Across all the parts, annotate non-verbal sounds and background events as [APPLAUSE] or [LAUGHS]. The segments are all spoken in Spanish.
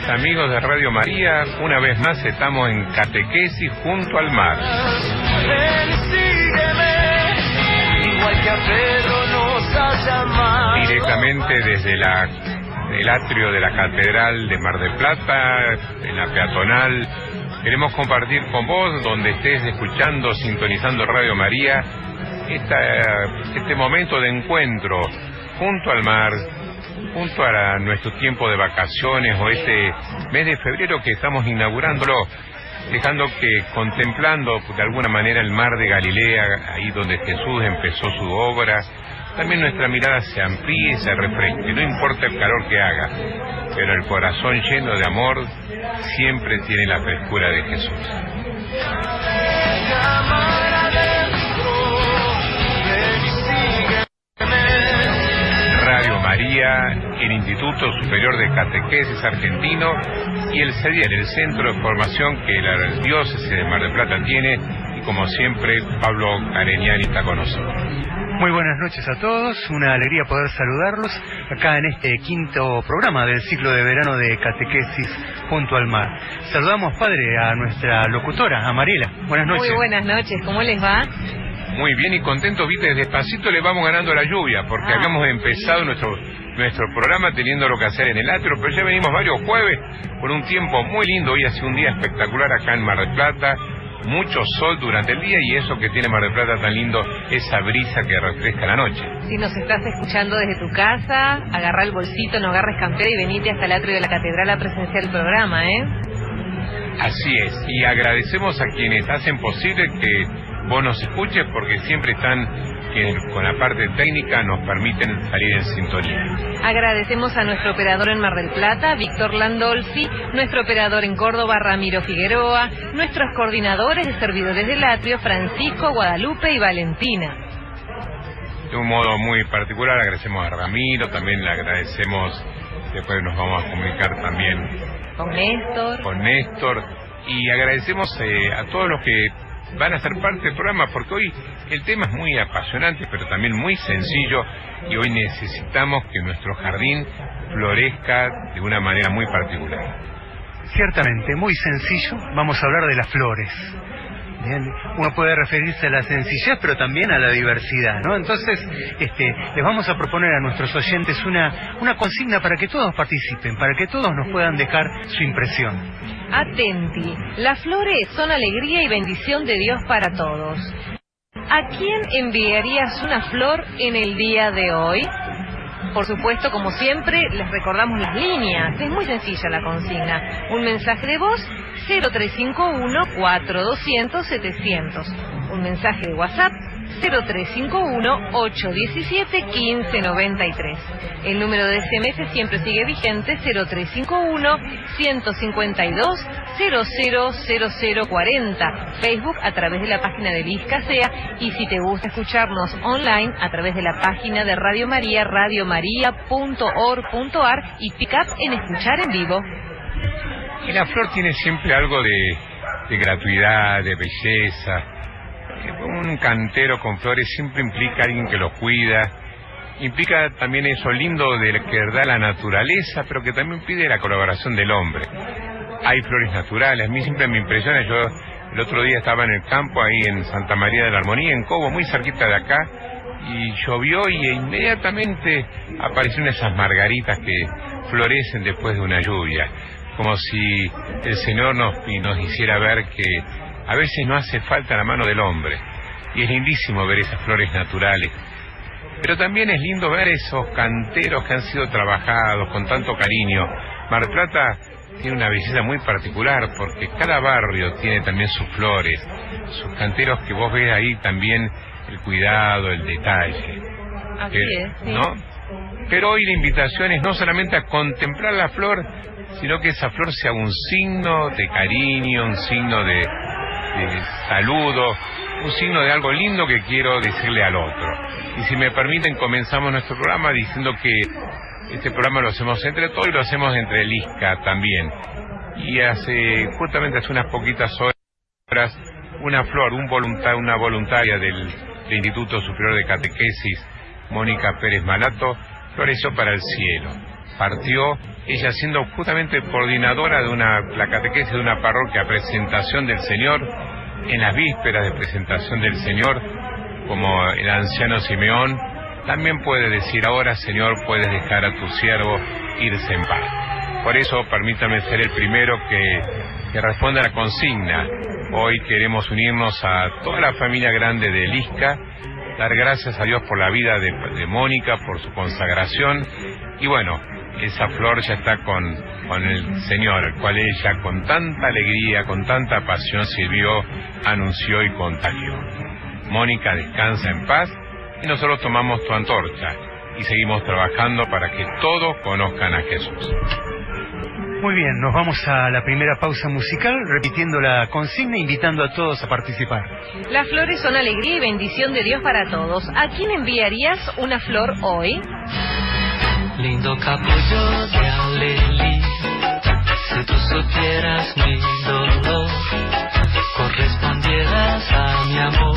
amigos de Radio María, una vez más estamos en Catequesis junto al mar. Directamente desde la, el atrio de la Catedral de Mar del Plata, en la peatonal, queremos compartir con vos, donde estés escuchando, sintonizando Radio María, esta- este momento de encuentro junto al mar, junto a nuestro tiempo de vacaciones o este mes de febrero que estamos inaugurándolo, dejando que contemplando de alguna manera el mar de Galilea, ahí donde Jesús empezó su obra, también nuestra mirada se amplíe y se refresque, no importa el calor que haga, pero el corazón lleno de amor siempre tiene la frescura de Jesús. Radio María, el Instituto Superior de Catequesis Argentino y el CEDIER, el Centro de Formación que la Diócesis de Mar del Plata tiene y como siempre Pablo Careniani está con nosotros. Muy buenas noches a todos, una alegría poder saludarlos acá en este quinto programa del ciclo de verano de Catequesis junto al mar. Saludamos, padre, a nuestra locutora, a Mariela. Buenas noches. Muy buenas noches, ¿cómo les va? Muy bien y contentos, viste, despacito le vamos ganando la lluvia porque Ah, habíamos empezado nuestro nuestro programa teniendo lo que hacer en el atrio, pero ya venimos varios jueves con un tiempo muy lindo, hoy hace un día espectacular acá en Mar del Plata, mucho sol durante el día y eso que tiene Mar del Plata tan lindo, esa brisa que refresca la noche. Si nos estás escuchando desde tu casa, agarra el bolsito, no agarres campera y venite hasta el atrio de la catedral a presenciar el programa, ¿eh? Así es, y agradecemos a quienes hacen posible que vos nos escuches porque siempre están con la parte técnica nos permiten salir en sintonía. Agradecemos a nuestro operador en Mar del Plata, Víctor Landolfi, nuestro operador en Córdoba, Ramiro Figueroa, nuestros coordinadores de servidores del atrio, Francisco, Guadalupe y Valentina. De un modo muy particular agradecemos a Ramiro, también le agradecemos, después nos vamos a comunicar también Con Néstor. con Néstor y agradecemos eh, a todos los que van a ser parte del programa porque hoy el tema es muy apasionante pero también muy sencillo y hoy necesitamos que nuestro jardín florezca de una manera muy particular. Ciertamente, muy sencillo, vamos a hablar de las flores. Uno puede referirse a la sencillez, pero también a la diversidad, ¿no? Entonces, este, les vamos a proponer a nuestros oyentes una, una consigna para que todos participen, para que todos nos puedan dejar su impresión. Atenti, las flores son alegría y bendición de Dios para todos. ¿A quién enviarías una flor en el día de hoy? Por supuesto, como siempre, les recordamos las líneas. Es muy sencilla la consigna. Un mensaje de voz 0351-4200-700. Un mensaje de WhatsApp 0351-817-1593. El número de SMS siempre sigue vigente 0351-152-000040. Facebook a través de la página de Vizcasea y si te gusta escucharnos online a través de la página de Radio María, radiomaria.org.ar y pick up en escuchar en vivo. Y la flor tiene siempre algo de gratuidad, de belleza. Un cantero con flores siempre implica a alguien que lo cuida. Implica también eso lindo de que da la naturaleza, pero que también pide la colaboración del hombre. Hay flores naturales. A mí siempre me impresiona, yo El otro día estaba en el campo, ahí en Santa María de la Armonía, en Cobo, muy cerquita de acá, y llovió y inmediatamente aparecieron esas margaritas que florecen después de una lluvia, como si el Señor nos, nos hiciera ver que a veces no hace falta la mano del hombre. Y es lindísimo ver esas flores naturales. Pero también es lindo ver esos canteros que han sido trabajados con tanto cariño. Mar Plata tiene una belleza muy particular porque cada barrio tiene también sus flores, sus canteros que vos ves ahí también el cuidado, el detalle. Así Eh, es, sí. ¿No? Pero hoy la invitación es no solamente a contemplar la flor, sino que esa flor sea un signo de cariño, un signo de, de saludo, un signo de algo lindo que quiero decirle al otro. Y si me permiten, comenzamos nuestro programa diciendo que este programa lo hacemos entre todos y lo hacemos entre el ISCA también. Y hace, justamente hace unas poquitas horas, una flor, un una voluntaria del, del Instituto Superior de Catequesis, Mónica Pérez Malato, floreció para el cielo. Partió ella siendo justamente coordinadora de una, la catequesis de una parroquia, presentación del Señor, en las vísperas de presentación del Señor, como el anciano Simeón, también puede decir ahora, Señor, puedes dejar a tu siervo irse en paz. Por eso, permítame ser el primero que, que responda a la consigna. Hoy queremos unirnos a toda la familia grande de Lisca, dar gracias a Dios por la vida de, de Mónica, por su consagración, y bueno, esa flor ya está con, con el Señor, el cual ella con tanta alegría, con tanta pasión sirvió, anunció y contagió. Mónica descansa en paz y nosotros tomamos tu antorcha y seguimos trabajando para que todos conozcan a Jesús. Muy bien, nos vamos a la primera pausa musical, repitiendo la consigna, invitando a todos a participar. Las flores son alegría y bendición de Dios para todos. ¿A quién enviarías una flor hoy? Lindo capullo de alelí, si tú supieras mi dolor, correspondieras a mi amor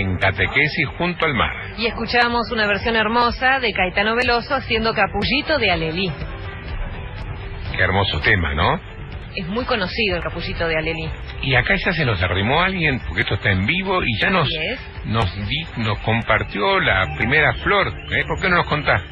en catequesis junto al mar. Y escuchamos una versión hermosa de Caetano Veloso haciendo Capullito de Alelí. Qué hermoso tema, ¿no? Es muy conocido el Capullito de Alelí. Y acá ya se nos arrimó alguien, porque esto está en vivo, y ya nos, nos, di- nos compartió la primera flor. ¿eh? ¿Por qué no nos contás?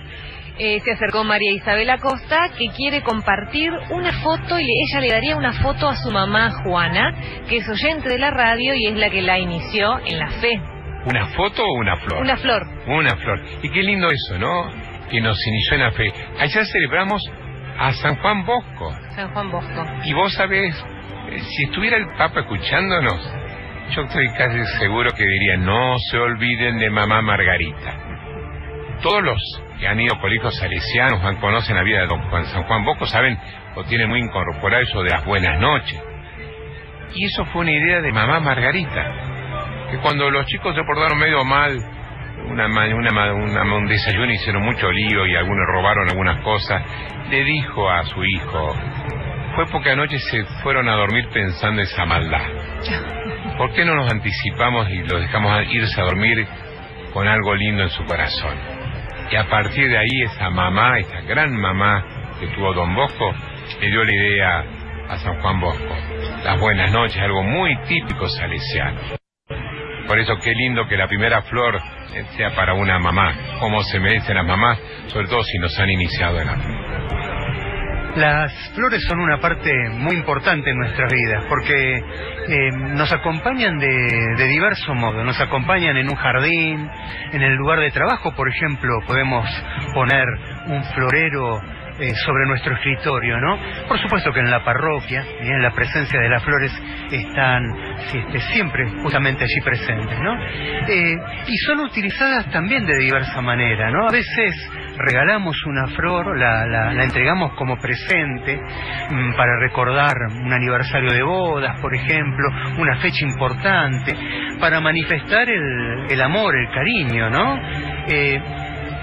Eh, se acercó María Isabel Acosta que quiere compartir una foto y ella le daría una foto a su mamá Juana, que es oyente de la radio y es la que la inició en la fe. ¿Una foto o una flor? Una flor. Una flor. Y qué lindo eso, ¿no? Que nos inició en la fe. Ayer celebramos a San Juan Bosco. San Juan Bosco. Y vos sabés, eh, si estuviera el Papa escuchándonos, yo estoy casi seguro que diría, no se olviden de mamá Margarita. Todos los que han ido a colegios salesianos, conocen la vida de don Juan San Juan Bosco, saben o tienen muy incorporado eso de las buenas noches. Y eso fue una idea de mamá Margarita, que cuando los chicos se portaron medio mal, una, una, una- un desayuno hicieron mucho lío y algunos robaron algunas cosas, le dijo a su hijo, fue porque anoche se fueron a dormir pensando esa maldad. ¿Por qué no nos anticipamos y los dejamos irse a dormir con algo lindo en su corazón? Y a partir de ahí esa mamá, esa gran mamá que tuvo Don Bosco, le dio la idea a San Juan Bosco. Las buenas noches, algo muy típico salesiano. Por eso qué lindo que la primera flor eh, sea para una mamá, como se merecen las mamás, sobre todo si nos han iniciado en fe. Las flores son una parte muy importante en nuestras vidas porque eh, nos acompañan de, de diversos modos. Nos acompañan en un jardín, en el lugar de trabajo, por ejemplo, podemos poner un florero eh, sobre nuestro escritorio, ¿no? Por supuesto que en la parroquia, bien, la presencia de las flores están este, siempre justamente allí presentes, ¿no? Eh, y son utilizadas también de diversa manera, ¿no? A veces regalamos una flor, la, la- la entregamos como presente mm, para recordar un aniversario de bodas, por ejemplo, una fecha importante, para manifestar el, el amor, el cariño, ¿no? Eh,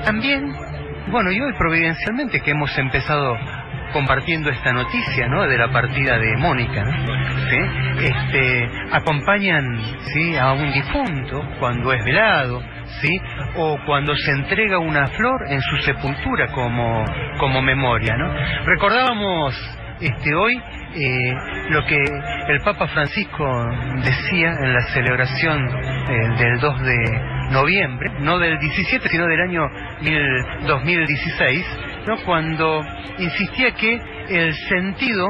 también, bueno, y hoy providencialmente que hemos empezado compartiendo esta noticia, ¿no? De la partida de Mónica. ¿Sí? Este, acompañan, ¿sí? A un difunto cuando es velado, ¿sí? O cuando se entrega una flor en su sepultura como, como memoria, ¿no? Recordábamos este, hoy eh, lo que el Papa Francisco decía en la celebración eh, del 2 de noviembre, no del 17, sino del año mil- 2016, ¿no? cuando insistía que el sentido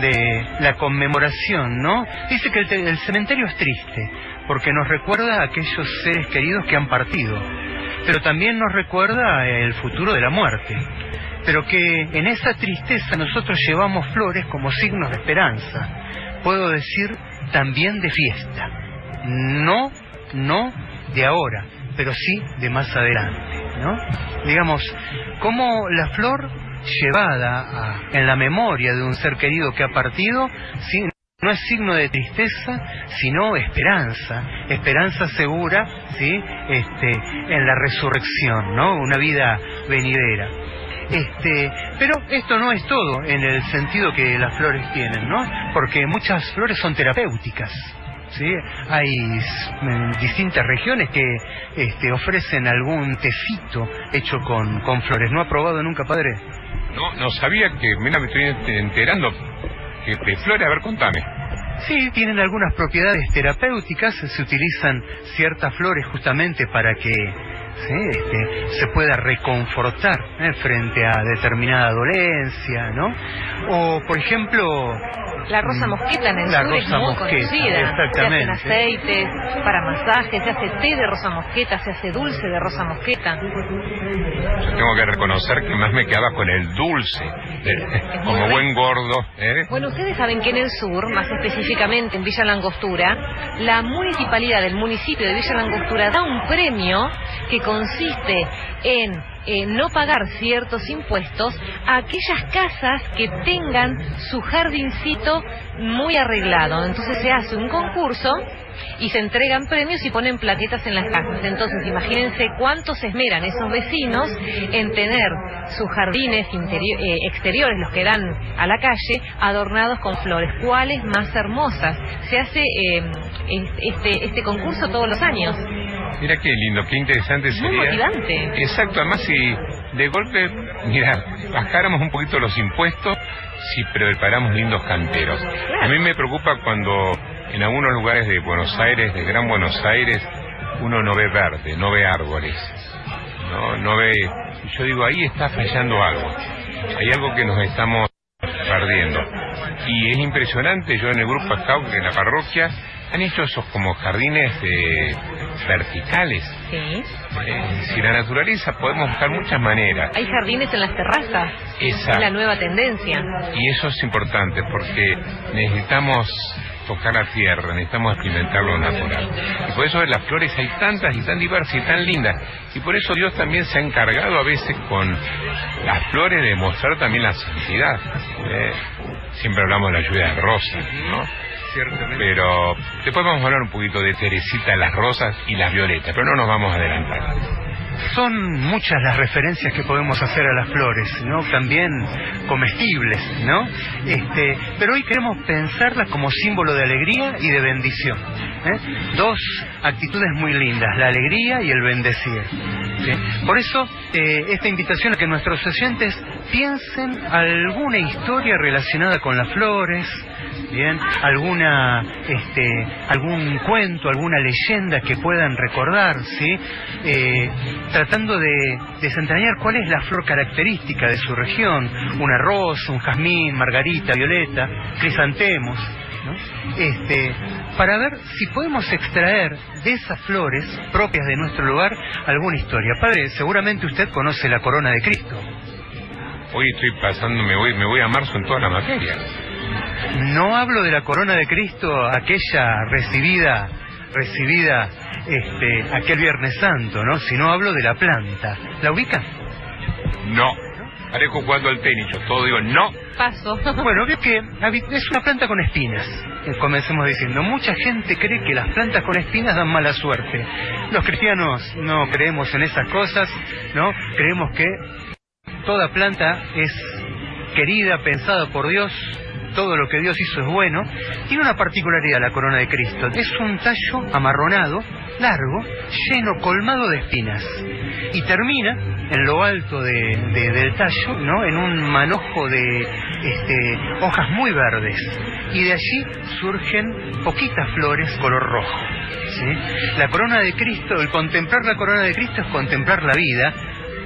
de la conmemoración, ¿no? Dice que el, el cementerio es triste, porque nos recuerda a aquellos seres queridos que han partido, pero también nos recuerda el futuro de la muerte pero que en esa tristeza nosotros llevamos flores como signos de esperanza. Puedo decir también de fiesta. No, no de ahora, pero sí de más adelante, ¿no? Digamos, como la flor llevada a- en la memoria de un ser querido que ha partido, sí, no es signo de tristeza, sino esperanza, esperanza segura, ¿sí? Este, en la resurrección, ¿no? Una vida venidera. Este, pero esto no es todo en el sentido que las flores tienen, ¿no? Porque muchas flores son terapéuticas. ¿Sí? Hay distintas regiones que este, ofrecen algún tecito hecho con, con flores. ¿No ha probado nunca, padre? No, no sabía que, mira, me estoy enterando que de flores, a ver, contame. Sí, tienen algunas propiedades terapéuticas, se utilizan ciertas flores justamente para que ¿sí? este, se pueda reconfortar ¿eh? frente a determinada dolencia, ¿no? O, por ejemplo, La rosa mosqueta en el La sur es rosa muy mosqueta, conocida. exactamente. Se hacen aceites para masajes, se hace té de rosa mosqueta, se hace dulce de rosa mosqueta. Yo tengo que reconocer que más me quedaba con el dulce, eh, como buen gordo, ¿eh? Bueno, ustedes saben que en el sur, más específicamente en Villa Langostura, la municipalidad del municipio de Villa Langostura da un premio que consiste en eh, no pagar ciertos impuestos a aquellas casas que tengan su jardincito muy arreglado. Entonces se hace un concurso y se entregan premios y ponen plaquetas en las casas. Entonces, imagínense cuánto se esmeran esos vecinos en tener sus jardines eh, exteriores, los que dan a la calle, adornados con flores. ¿Cuáles más hermosas? Se hace eh, es- este, este concurso todos los años. Mira qué lindo, qué interesante Muy sería. motivante. Exacto, además si de golpe, mira, bajáramos un poquito los impuestos, si preparamos lindos canteros. A mí me preocupa cuando en algunos lugares de Buenos Aires, de Gran Buenos Aires, uno no ve verde, no ve árboles, no, no ve. Yo digo, ahí está fallando algo. Hay algo que nos estamos perdiendo. Y es impresionante, yo en el grupo Scout de la parroquia han hecho esos como jardines eh, verticales. Sí. Eh, si la naturaleza podemos buscar muchas maneras. Hay jardines en las terrazas. Exacto. Es la nueva tendencia. Y eso es importante porque necesitamos tocar la tierra, necesitamos experimentar lo natural. Y por eso las flores hay tantas y tan diversas y tan lindas. Y por eso Dios también se ha encargado a veces con las flores de mostrar también la santidad. Eh, siempre hablamos de la lluvia de rosas, ¿no? Pero después vamos a hablar un poquito de Teresita, las rosas y las violetas, pero no nos vamos a adelantar. Son muchas las referencias que podemos hacer a las flores, ¿no? También comestibles, ¿no? Este, pero hoy queremos pensarlas como símbolo de alegría y de bendición. ¿eh? Dos actitudes muy lindas, la alegría y el bendecir. ¿sí? Por eso, eh, esta invitación a que nuestros oyentes piensen alguna historia relacionada con las flores, bien, alguna, este, algún cuento, alguna leyenda que puedan recordar, ¿sí? Eh, tratando de desentrañar cuál es la flor característica de su región, una rosa, un jazmín, margarita, violeta, crisantemos, ¿no? Este, para ver si podemos extraer de esas flores propias de nuestro lugar alguna historia. Padre, seguramente usted conoce la corona de Cristo. Hoy estoy pasando, me voy, me voy a marzo en toda la materia. No hablo de la corona de Cristo, aquella recibida, recibida este, aquel Viernes Santo, ¿no? Sino hablo de la planta. ¿La ubica? No. Parejo jugando al tenis, yo todo digo no. Paso. [LAUGHS] Bueno, veo que es una planta con espinas. Comencemos diciendo, mucha gente cree que las plantas con espinas dan mala suerte. Los cristianos no creemos en esas cosas, ¿no? Creemos que toda planta es querida, pensada por Dios, todo lo que Dios hizo es bueno. Tiene una particularidad la corona de Cristo. Es un tallo amarronado, largo, lleno, colmado de espinas. Y termina en lo alto de- de- del tallo, ¿no? En un manojo de este, hojas muy verdes. Y de allí surgen poquitas flores color rojo. ¿sí? La corona de Cristo, el contemplar la corona de Cristo es contemplar la vida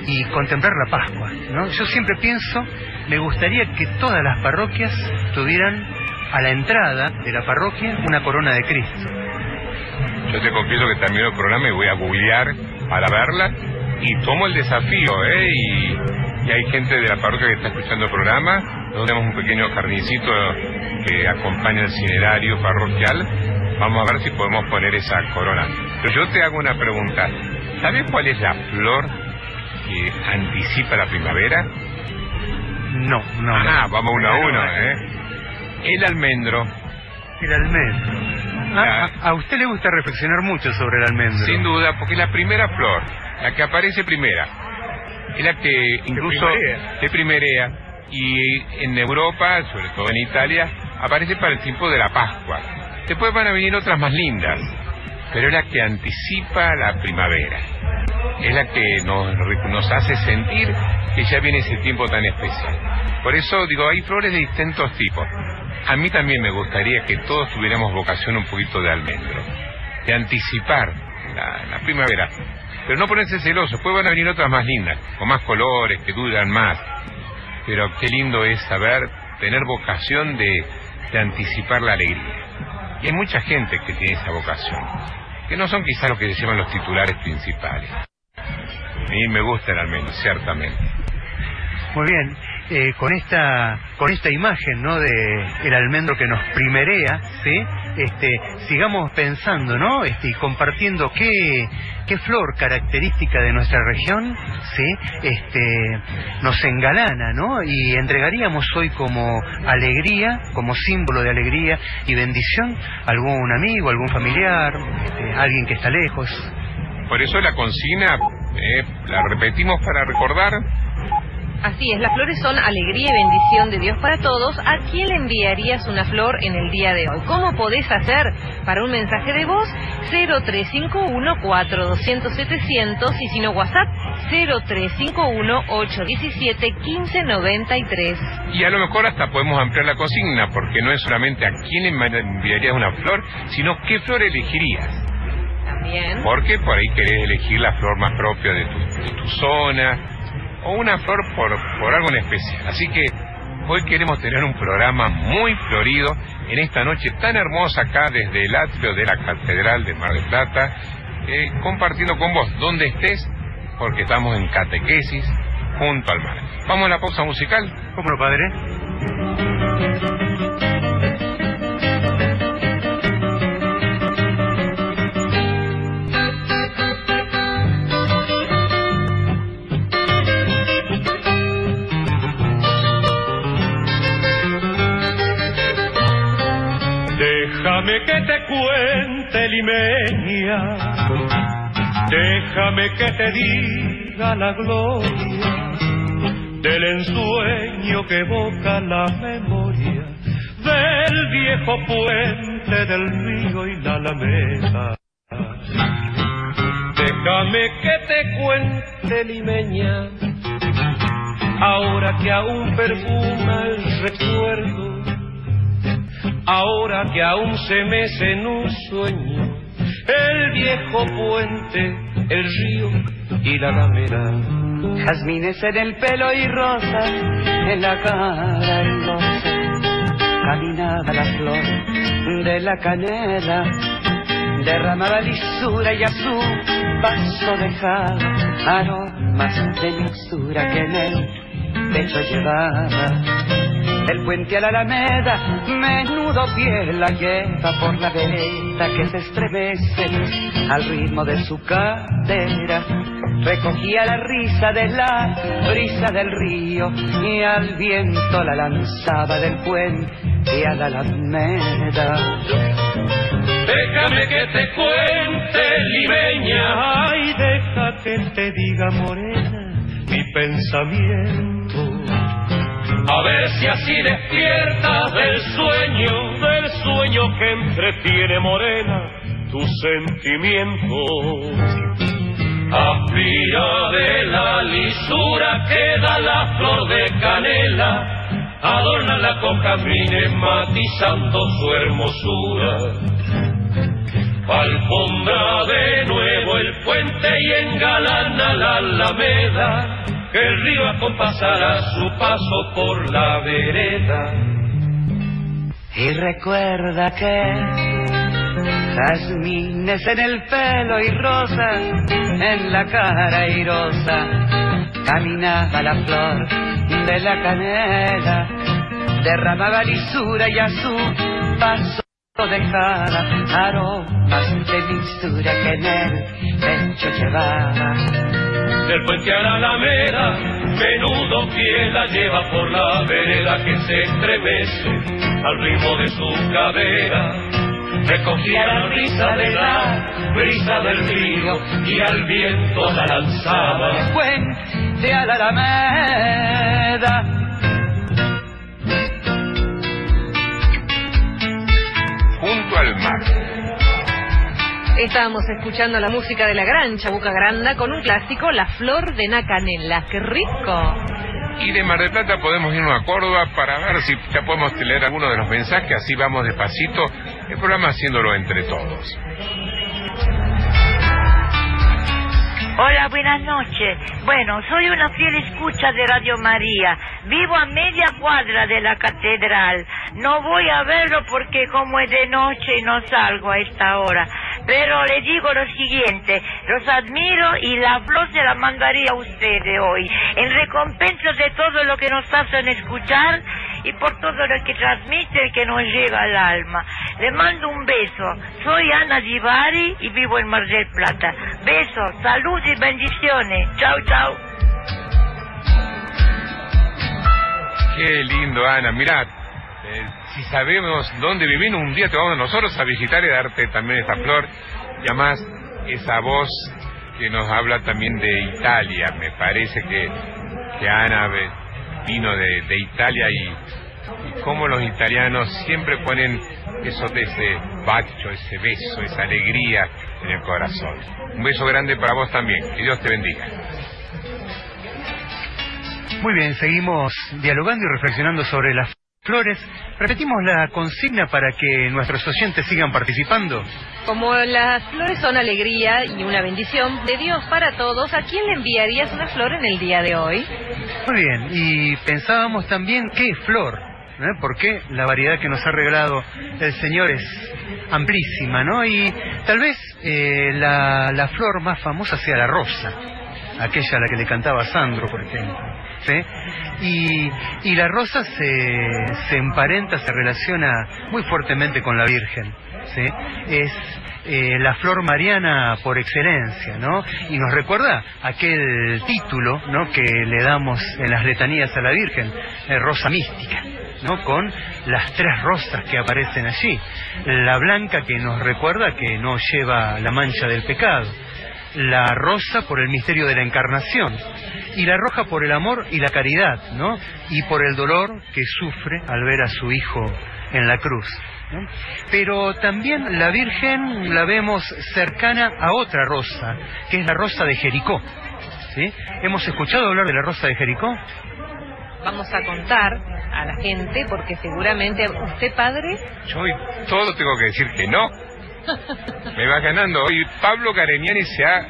y contemplar la Pascua. ¿no? Yo siempre pienso, me gustaría que todas las parroquias tuvieran a la entrada de la parroquia una corona de Cristo. Yo te confieso que termino el programa y voy a googlear para verla y tomo el desafío, ¿eh? Y, hay gente de la parroquia que está escuchando el programa. Nosotros tenemos un pequeño jardincito que acompaña el cinerario parroquial. Vamos a ver si podemos poner esa corona. Pero yo te hago una pregunta. ¿Sabes cuál es la flor que anticipa la primavera? No, no, Ah, no. vamos uno a uno, ¿eh? El almendro. El almendro. Ah, a, a usted le gusta reflexionar mucho sobre el almendro. Sin duda, porque es la primera flor, la que aparece primera. Es la que incluso de primerea. Y en Europa, sobre todo en Italia, aparece para el tiempo de la Pascua. Después van a venir otras más lindas, pero es la que anticipa la primavera. Es la que nos, nos hace sentir que ya viene ese tiempo tan especial. Por eso digo, hay flores de distintos tipos. A mí también me gustaría que todos tuviéramos vocación un poquito de almendro, de anticipar la, la primavera. Pero no ponerse celosos, después van a venir otras más lindas, con más colores, que duran más. Pero qué lindo es saber, tener vocación de, de anticipar la alegría. Y hay mucha gente que tiene esa vocación, que no son quizás los que se llaman los titulares principales. A mí me gusta el almendro, ciertamente. Muy bien. Eh, con esta con esta imagen, ¿no? De el almendro que nos primerea, ¿sí? Este, sigamos pensando, ¿no? Este, y compartiendo qué qué flor característica de nuestra región, ¿sí? Este, nos engalana, ¿no? Y entregaríamos hoy como alegría, como símbolo de alegría y bendición a algún amigo, algún familiar, este, alguien que está lejos. Por eso la consigna, eh, la repetimos para recordar, Así es, las flores son alegría y bendición de Dios para todos. ¿A quién le enviarías una flor en el día de hoy? ¿Cómo podés hacer para un mensaje de voz? 0351 4200 700 y si no WhatsApp 0351 817 1593. y a lo mejor hasta podemos ampliar la consigna, porque no es solamente a quién enviarías una flor, sino qué flor elegirías. También. Porque por ahí querés elegir la flor más propia de tu, de tu zona, o una flor por, por algo en especial. Así que hoy queremos tener un programa muy florido en esta noche tan hermosa acá desde el atrio de la Catedral de Mar del Plata, eh, compartiendo con vos donde estés, porque estamos en catequesis junto al mar. Vamos a la pausa musical. ¿Cómo no, padre? Déjame que te cuente, limeña. Déjame que te diga la gloria del ensueño que evoca la memoria del viejo puente del río y la alameda. Déjame que te cuente, limeña, ahora que aún perfuma el recuerdo ahora que aún se mece en un sueño el viejo puente, el río y la alameda. Jazmines en el pelo y rosas en la cara hermosa. Caminaba la flor de la canela, derramaba lisura y a su paso dejaba aromas de mixtura que en el pecho llevaba. El puente a la alameda, menudo pie la lleva por la vereda que se estremece al ritmo de su cadera. Recogía la risa de la brisa del río y al viento la lanzaba del puente a la alameda. Déjame que te cuente, limeña, ay, deja que te diga morena mi pensamiento. A ver si así despiertas del sueño, del sueño que entretiene morena tu sentimiento. Aspira de la lisura que da la flor de canela, adórnala con jazmines matizando su hermosura. Alfombra de nuevo el puente y engalana la alameda, que el río acompasará su paso por la vereda. Y recuerda que jazmines en el pelo y rosas en la cara airosa caminaba la flor de la canela, derramaba lisura y a su paso dejaba aromas de mixtura que en el pecho llevaba. Del puente a la alameda, menudo pie la lleva por la vereda que se estremece al ritmo de su cadera. Recogía la risa de la brisa del río y al viento la lanzaba. Puente a la alameda. Junto al mar. Estábamos escuchando la música de la gran Chabuca Granda con un clásico, La Flor de Nacanela. ¡Qué rico! Y de Mar del Plata podemos irnos a Córdoba para ver si ya podemos leer algunos de los mensajes, así vamos despacito, el programa haciéndolo entre todos. Hola, buenas noches. Bueno, soy una fiel escucha de Radio María. Vivo a media cuadra de la catedral. No voy a verlo porque como es de noche y no salgo a esta hora. Pero le digo lo siguiente, los admiro y la flor se la mandaría a ustedes hoy, en recompensa de todo lo que nos hacen escuchar y por todo lo que transmite y que nos llega al alma. Le mando un beso. Soy Ana Divari y vivo en Mar del Plata. Besos, salud y bendiciones. Chau, chau. Qué lindo, Ana. Mirá, si sabemos dónde vivir, un día te vamos nosotros a visitar y darte también esta flor. Y además, esa voz que nos habla también de Italia. Me parece que, que Ana vino de, de Italia y, y cómo los italianos siempre ponen eso de ese bacho, ese beso, esa alegría en el corazón. Un beso grande para vos también. Que Dios te bendiga. Muy bien, seguimos dialogando y reflexionando sobre las flores. Repetimos la consigna para que nuestros oyentes sigan participando. Como las flores son alegría y una bendición de Dios para todos, ¿a quién le enviarías una flor en el día de hoy? Muy bien, y pensábamos también qué flor, ¿eh? porque la variedad que nos ha regalado el Señor es amplísima, ¿no? Y tal vez eh, la, la flor más famosa sea la rosa, aquella a la que le cantaba Sandro, por ejemplo. Y, y la rosa se, se emparenta, se relaciona muy fuertemente con la Virgen. ¿sí? Es eh, la flor mariana por excelencia, ¿no? Y nos recuerda aquel título, ¿no? Que le damos en las letanías a la Virgen, eh, rosa mística, ¿no? Con las tres rosas que aparecen allí. La blanca que nos recuerda que no lleva la mancha del pecado. La rosa por el misterio de la encarnación. Y la roja por el amor y la caridad, ¿no? Y por el dolor que sufre al ver a su hijo en la cruz. ¿no? Pero también la Virgen la vemos cercana a otra rosa, que es la rosa de Jericó. ¿sí? ¿Hemos escuchado hablar de la rosa de Jericó? Vamos a contar a la gente, porque seguramente usted, padre, Yo todo tengo que decir que no. Me va ganando. Hoy Pablo Careniani se ha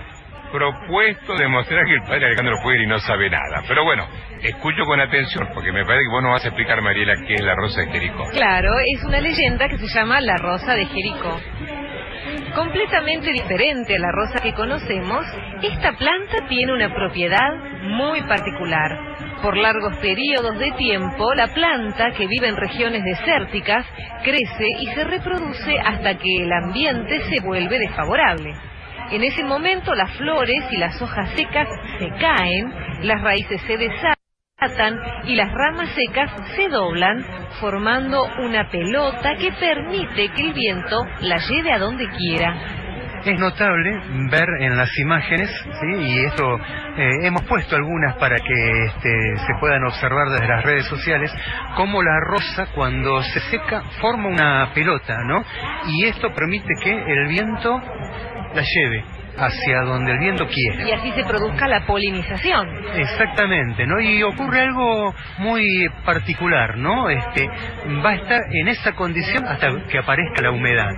propuesto demostrar que el padre Alejandro Puigri no sabe nada. Pero bueno, escucho con atención, porque me parece que vos nos vas a explicar, Mariela, qué es la rosa de Jericó. claro, es una leyenda que se llama la rosa de Jericó. Completamente diferente a la rosa que conocemos, esta planta tiene una propiedad muy particular. Por largos periodos de tiempo, la planta, que vive en regiones desérticas, crece y se reproduce hasta que el ambiente se vuelve desfavorable. En ese momento las flores y las hojas secas se caen, las raíces se desatan y las ramas secas se doblan, formando una pelota que permite que el viento la lleve a donde quiera. Es notable ver en las imágenes, ¿sí? y esto eh, hemos puesto algunas para que este, se puedan observar desde las redes sociales, cómo la rosa cuando se seca forma una pelota, ¿no? Y esto permite que el viento la lleve hacia donde el viento quiera. Y así se produzca la polinización. Exactamente, ¿no? Y ocurre algo muy particular, ¿no? Este, va a estar en esa condición hasta que aparezca la humedad.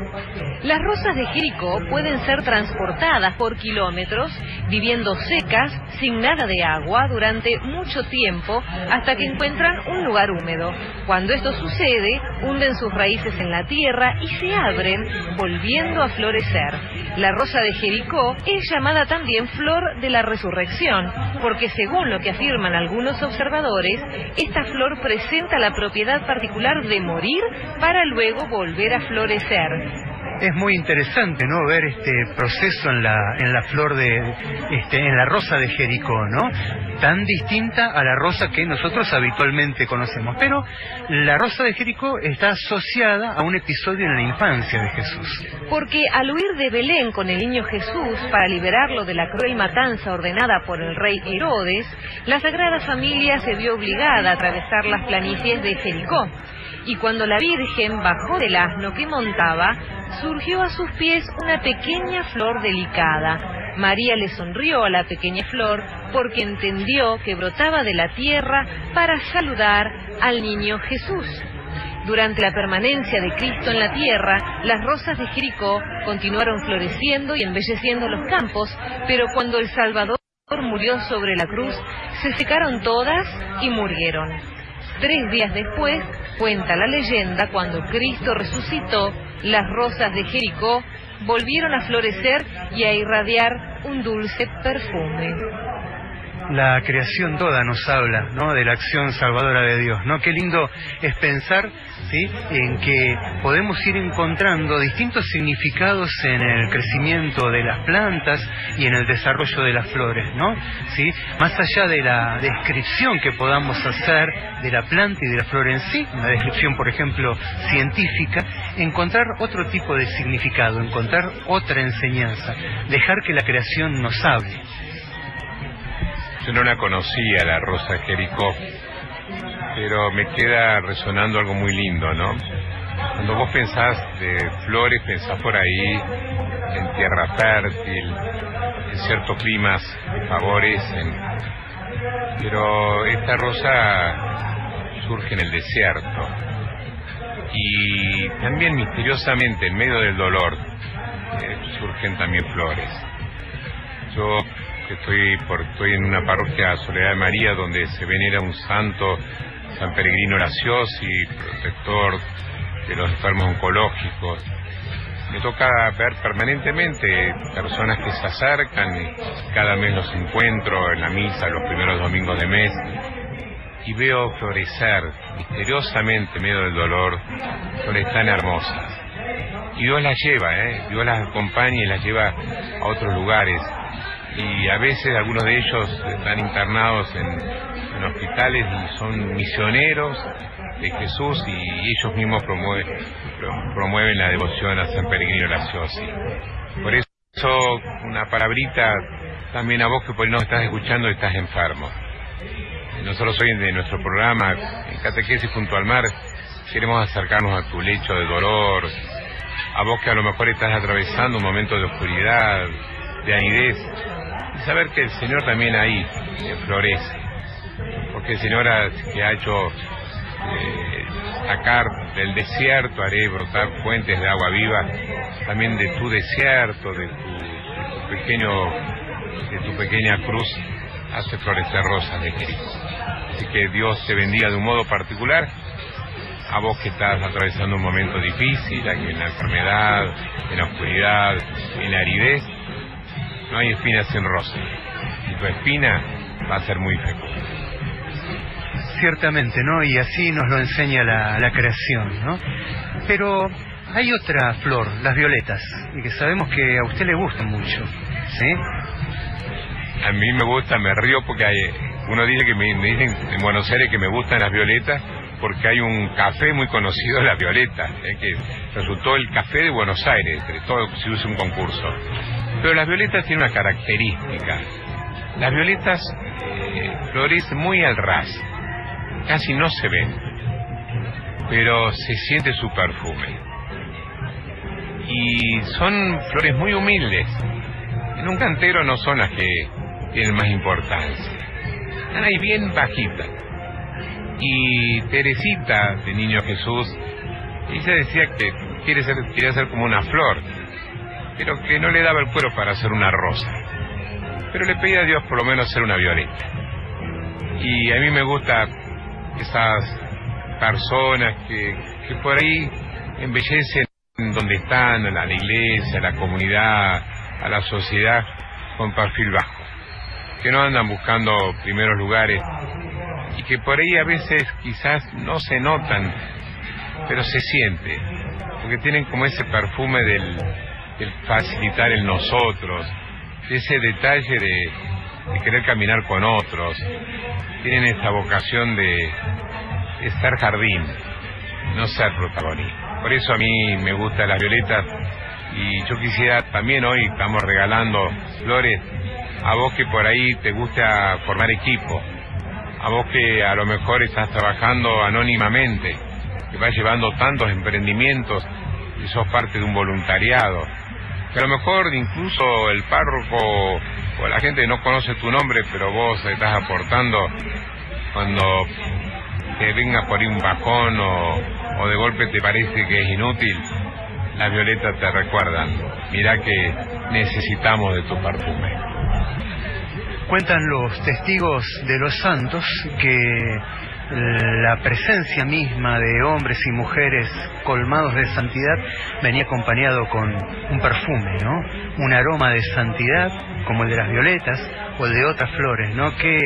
Las rosas de Jericó pueden ser transportadas por kilómetros, viviendo secas, sin nada de agua, durante mucho tiempo, hasta que encuentran un lugar húmedo. Cuando esto sucede, hunden sus raíces en la tierra y se abren, volviendo a florecer. La rosa de Jericó es llamada también flor de la resurrección, porque según lo que afirman algunos observadores, esta flor presenta la propiedad particular de morir para luego volver a florecer. Es muy interesante, ¿no? Ver este proceso en la en la flor de este en la rosa de Jericó, ¿no? Tan distinta a la rosa que nosotros habitualmente conocemos, pero la rosa de Jericó está asociada a un episodio en la infancia de Jesús. Porque al huir de Belén con el niño Jesús para liberarlo de la cruel matanza ordenada por el rey Herodes, la Sagrada Familia se vio obligada a atravesar las planicies de Jericó. Y cuando la Virgen bajó del asno que montaba, surgió a sus pies una pequeña flor delicada. María le sonrió a la pequeña flor porque entendió que brotaba de la tierra para saludar al niño Jesús. Durante la permanencia de Cristo en la tierra, las rosas de Jericó continuaron floreciendo y embelleciendo los campos, pero cuando el Salvador murió sobre la cruz, se secaron todas y murieron. Tres días después, cuenta la leyenda, cuando Cristo resucitó, las rosas de Jericó volvieron a florecer y a irradiar un dulce perfume. La creación toda nos habla, ¿no? De la acción salvadora de Dios, ¿no? Qué lindo es pensar, ¿sí? En que podemos ir encontrando distintos significados en el crecimiento de las plantas y en el desarrollo de las flores, ¿no? ¿Sí? Más allá de la descripción que podamos hacer de la planta y de la flor en sí, una descripción, por ejemplo, científica, encontrar otro tipo de significado, encontrar otra enseñanza, dejar que la creación nos hable. Yo no la conocía, la Rosa Jericó, pero me queda resonando algo muy lindo, ¿no? Cuando vos pensás de flores, pensás por ahí en tierra fértil, en ciertos climas que favorecen, pero esta rosa surge en el desierto y también misteriosamente en medio del dolor eh, surgen también flores. Yo estoy, por, estoy en una parroquia Soledad de María donde se venera un santo, San Peregrino Graciosi, protector de los enfermos oncológicos. Me toca ver permanentemente personas que se acercan y cada mes los encuentro en la misa los primeros domingos de mes y veo florecer misteriosamente en medio del dolor flores tan hermosas. Y Dios las lleva, ¿eh? Dios las acompaña y las lleva a otros lugares y a veces algunos de ellos están internados en, en hospitales y son misioneros de Jesús y ellos mismos promueven, promueven la devoción a San Peregrino Graciosi. Por eso una palabrita también a vos que por ahí nos estás escuchando estás enfermo. Nosotros hoy de nuestro programa en Catequesis junto al mar queremos acercarnos a tu lecho de dolor, a vos que a lo mejor estás atravesando un momento de oscuridad, de anidez, saber que el Señor también ahí eh, florece, porque el Señor ha, que ha hecho eh, sacar del desierto, haré brotar fuentes de agua viva, también de tu desierto, de tu, de tu pequeño, de tu pequeña cruz, hace florecer rosas de Cristo. Así que Dios te bendiga de un modo particular a vos que estás atravesando un momento difícil, aquí en la enfermedad, en la oscuridad, en la aridez, no hay espinas sin rosa. Y tu espina va a ser muy fecunda. Ciertamente, ¿no? Y así nos lo enseña la, la creación, ¿no? Pero hay otra flor, las violetas, y que sabemos que a usted le gustan mucho, ¿sí? A mí me gusta, me río porque hay, uno dice que me, me dicen en Buenos Aires que me gustan las violetas porque hay un café muy conocido, La Violeta, eh, que resultó el café de Buenos Aires, entre todo se usa un concurso. Pero las violetas tienen una característica. Las violetas eh, florecen muy al ras, casi no se ven, pero se siente su perfume. Y son flores muy humildes. En un cantero no son las que tienen más importancia. Están ahí bien bajitas y Teresita de Niño Jesús, ella decía que quiere ser, quería ser como una flor, pero que no le daba el cuero para hacer una rosa. Pero le pedía a Dios por lo menos ser una violeta. Y a mí me gusta esas personas que, que por ahí embellecen donde están, a la iglesia, a la comunidad, a la sociedad, con perfil bajo. Que no andan buscando primeros lugares y que por ahí a veces quizás no se notan, pero se siente, porque tienen como ese perfume del, facilitar el nosotros, ese detalle de, querer caminar con otros, tienen esa vocación de, estar jardín, no ser protagonista. Por eso a mí me gustan las violetas y yo quisiera también hoy estamos regalando flores a vos que por ahí te gusta formar equipo, a vos que a lo mejor estás trabajando anónimamente, que vas llevando tantos emprendimientos y sos parte de un voluntariado, que a lo mejor incluso el párroco o la gente no conoce tu nombre, pero vos estás aportando cuando te venga por ahí un bajón o, de golpe te parece que es inútil, las violetas te recuerdan, mira que necesitamos de tu perfume. Cuentan los testigos de los santos que la presencia misma de hombres y mujeres colmados de santidad venía acompañado con un perfume, ¿no? Un aroma de santidad como el de las violetas o el de otras flores, ¿no? Qué,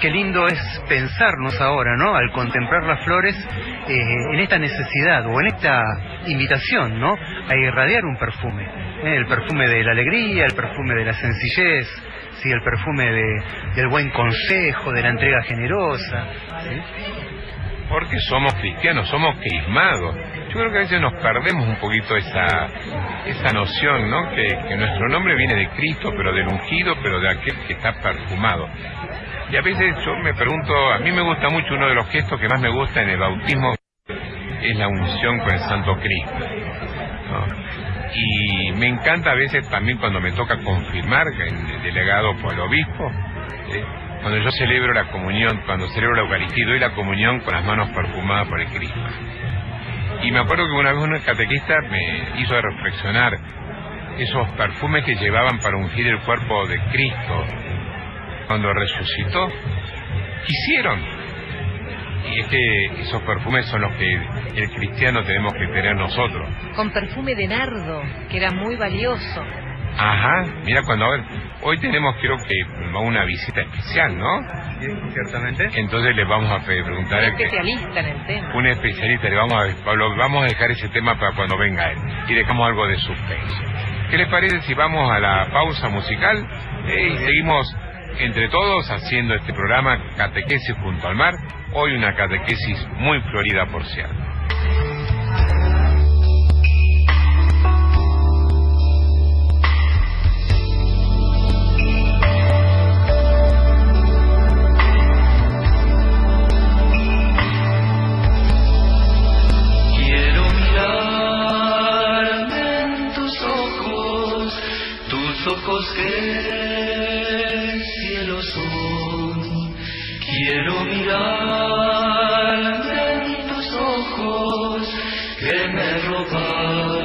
qué lindo es pensarnos ahora, ¿no? Al contemplar las flores eh, en esta necesidad o en esta invitación, ¿no? A irradiar un perfume, ¿eh? el perfume de la alegría, el perfume de la sencillez, sí, el perfume de, del buen consejo, de la entrega generosa. Porque somos cristianos, somos crismados. Yo creo que a veces nos perdemos un poquito esa, esa noción, ¿no? Que, que nuestro nombre viene de Cristo, pero del ungido, pero de aquel que está perfumado. Y a veces yo me pregunto, a mí me gusta mucho uno de los gestos que más me gusta en el bautismo es la unción con el Santo Cristo. ¿no? Y me encanta a veces también cuando me toca confirmar, en- delegado por el obispo, cuando yo celebro la comunión, cuando celebro la Eucaristía, doy la comunión con las manos perfumadas por el Cristo. Y me acuerdo que una vez un catequista me hizo reflexionar esos perfumes que llevaban para ungir el cuerpo de Cristo cuando resucitó. Hicieron. Y es que esos perfumes son los que el cristiano tenemos que tener nosotros. Con perfume de nardo, que era muy valioso. Ajá, mira cuando a ver, hoy tenemos creo que una visita especial, ¿no? ciertamente. Entonces le vamos a preguntar Un al que- especialista en el tema. un especialista, le vamos a, Pablo, vamos a dejar ese tema para cuando venga él y dejamos algo de suspenso. ¿Qué les parece si vamos a la pausa musical eh, y seguimos entre todos haciendo este programa Catequesis junto al mar? Hoy una catequesis muy florida, por cierto. Me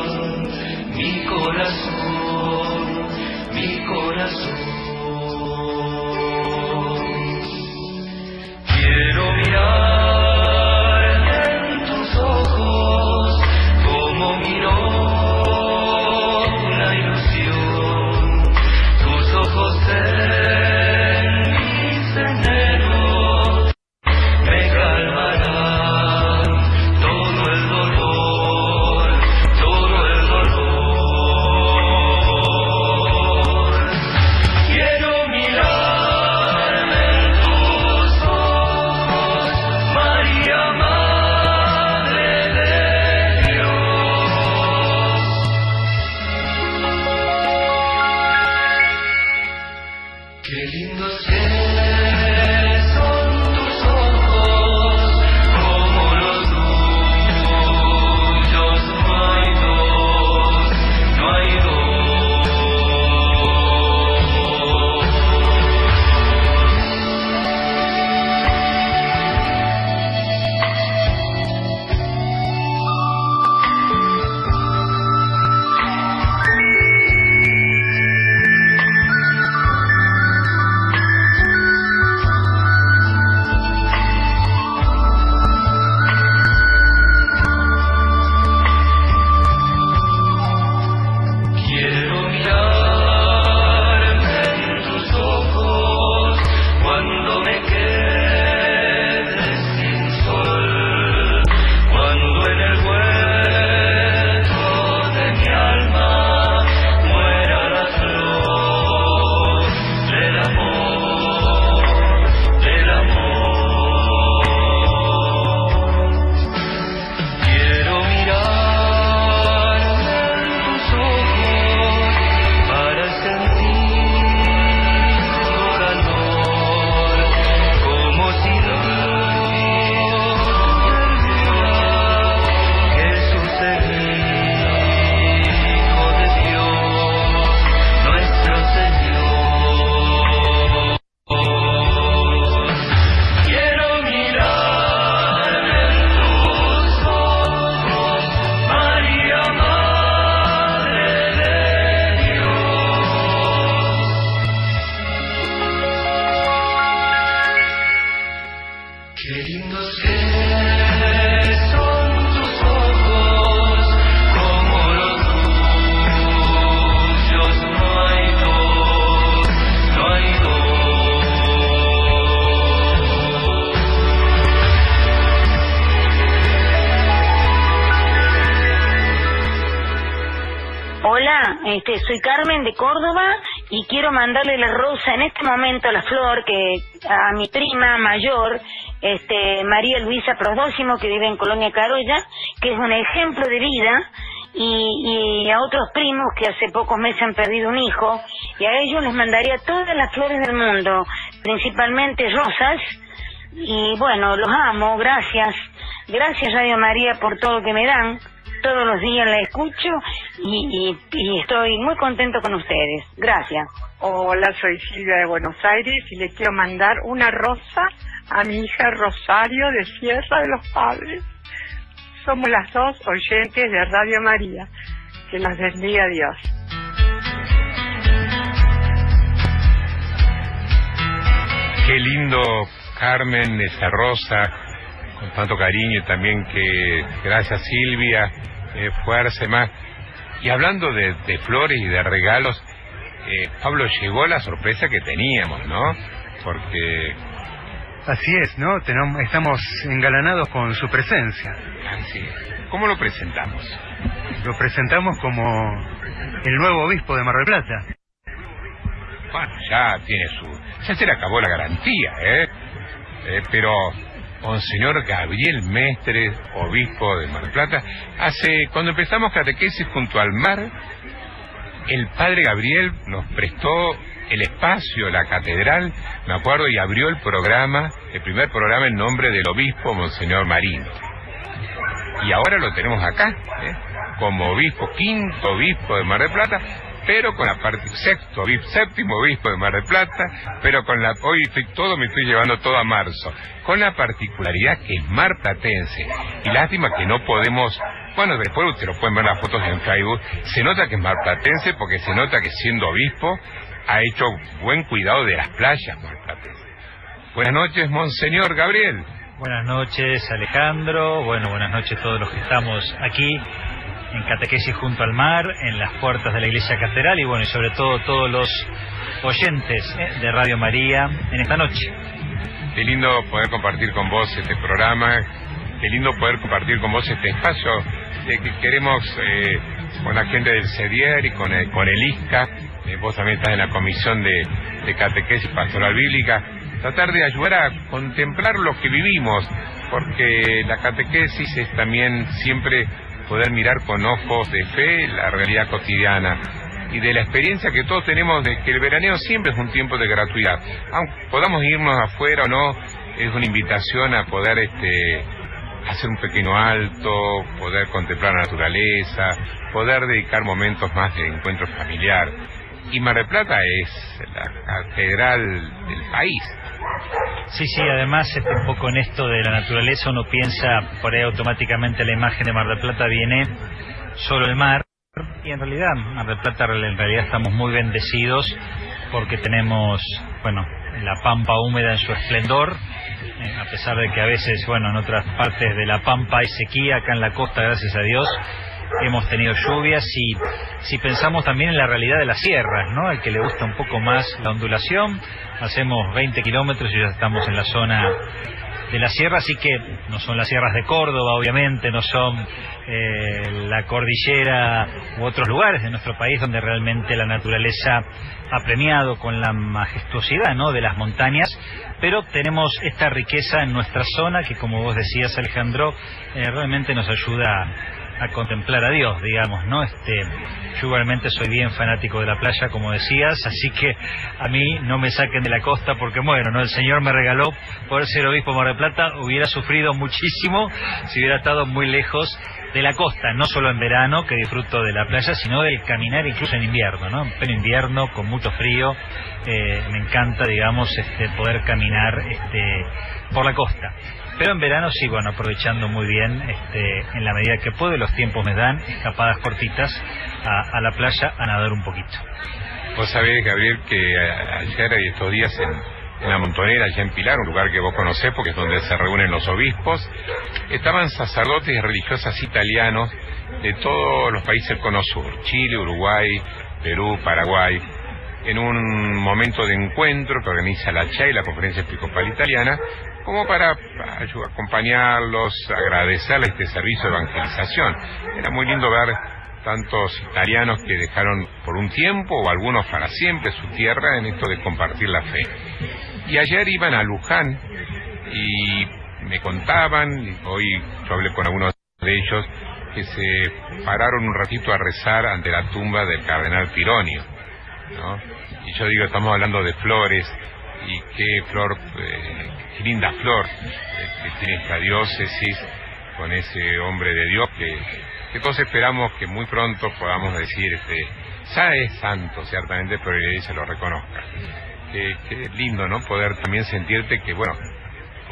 mandarle la rosa en este momento, la flor, que a mi prima mayor, este, María Luisa Prodóximo, que vive en Colonia Carolla, que es un ejemplo de vida, y, y a otros primos que hace pocos meses han perdido un hijo, y a ellos les mandaría todas las flores del mundo, principalmente rosas, y bueno, los amo, gracias. Gracias Radio María por todo lo que me dan. Todos los días la escucho y, y- y estoy muy contento con ustedes. Gracias. Hola, soy Silvia de Buenos Aires y le quiero mandar una rosa a mi hija Rosario de Sierra de los Padres. Somos las dos oyentes de Radio María. Que nos bendiga Dios. Qué lindo, Carmen, esa rosa, con tanto cariño y también que, gracias Silvia, eh, fuerza y más. Y hablando de, de flores y de regalos, eh, Pablo, llegó la sorpresa que teníamos, ¿no? Porque, Así es, ¿no? Tenemos, estamos engalanados con su presencia. así es. ¿cómo lo presentamos? Lo presentamos como el nuevo obispo de Mar del Plata. Bueno, ya tiene su... Ya se le acabó la garantía, ¿eh? Eh, pero, Monseñor Gabriel Mestre, obispo de Mar Plata, hace... Cuando empezamos catequesis junto al mar, el padre Gabriel nos prestó el espacio, la catedral, me acuerdo, y abrió el programa, el primer programa en nombre del obispo Monseñor Marino. Y ahora lo tenemos acá, ¿eh? como obispo, quinto obispo de Mar del Plata, pero con la parte sexto, séptimo obispo de Mar del Plata, pero con la hoy estoy todo me estoy llevando todo a marzo, con la particularidad que es marplatense y lástima que no podemos, bueno después ustedes lo pueden ver las fotos en Facebook, se nota que es marplatense porque se nota que siendo obispo ha hecho buen cuidado de las playas marplatenses. Buenas noches, Monseñor Gabriel. Buenas noches, Alejandro. Bueno, buenas noches a todos los que estamos aquí en Catequesis junto al mar, en las puertas de la Iglesia Catedral y bueno, y sobre todo todos los oyentes eh, de Radio María en esta noche. Qué lindo poder compartir con vos este programa, qué lindo poder compartir con vos este espacio que queremos eh, con la gente del CEDIER y con el, con el ISCA, eh, vos también estás en la comisión de, de catequesis pastoral bíblica, tratar de ayudar a contemplar lo que vivimos, porque la catequesis es también siempre poder mirar con ojos de fe la realidad cotidiana y de la experiencia que todos tenemos de que el veraneo siempre es un tiempo de gratuidad. Aunque podamos irnos afuera o no, es una invitación a poder este hacer un pequeño alto, poder contemplar la naturaleza, poder dedicar momentos más de encuentro familiar. Y Mar del Plata es la catedral del país. Sí, sí, además este, un poco en esto de la naturaleza uno piensa, por ahí automáticamente la imagen de Mar del Plata viene solo el mar, y en realidad, Mar del Plata en realidad estamos muy bendecidos porque tenemos, bueno, la pampa húmeda en su esplendor, eh, a pesar de que a veces, bueno, en otras partes de la pampa hay sequía, acá en la costa, gracias a Dios, hemos tenido lluvias y si pensamos también en la realidad de las sierras, ¿no? Al que le gusta un poco más la ondulación, hacemos 20 kilómetros y ya estamos en la zona de la sierra, así que no son las sierras de Córdoba, obviamente, no son eh, la cordillera u otros lugares de nuestro país donde realmente la naturaleza ha premiado con la majestuosidad ¿no? de las montañas, pero tenemos esta riqueza en nuestra zona que, como vos decías, Alejandro, eh, realmente nos ayuda a contemplar a Dios, digamos, ¿no? Este, yo igualmente soy bien fanático de la playa, como decías, así que a mí no me saquen de la costa porque, bueno, ¿no? El Señor me regaló poder ser obispo de Mar del Plata, hubiera sufrido muchísimo si hubiera estado muy lejos de la costa, no solo en verano, que disfruto de la playa, sino del caminar incluso en invierno, ¿no? En pleno invierno, con mucho frío, eh, me encanta, digamos, este, poder caminar este, por la costa. Pero en verano sí, bueno, aprovechando muy bien, este, en la medida que puedo, los tiempos me dan, escapadas cortitas a, a la playa a nadar un poquito. Vos sabés, Gabriel, que ayer y estos días en, en la Montonera, allá en Pilar, un lugar que vos conocés porque es donde se reúnen los obispos, estaban sacerdotes y religiosas italianos de todos los países del Cono Sur, Chile, Uruguay, Perú, Paraguay, en un momento de encuentro que organiza la CHAI, la Conferencia Episcopal Italiana, como para ayudar, acompañarlos, agradecerles este servicio de evangelización. Era muy lindo ver tantos italianos que dejaron por un tiempo o algunos para siempre su tierra en esto de compartir la fe. Y ayer iban a Luján y me contaban, hoy yo hablé con algunos de ellos, que se pararon un ratito a rezar ante la tumba del cardenal Pironio. ¿No? Y yo digo, estamos hablando de flores, y qué flor, eh, linda flor eh, que tiene esta diócesis con ese hombre de Dios que, que todos esperamos que muy pronto podamos decir, este, ya es santo ciertamente, pero la iglesia lo reconozca. Qué, qué lindo, ¿no? Poder también sentirte que, bueno,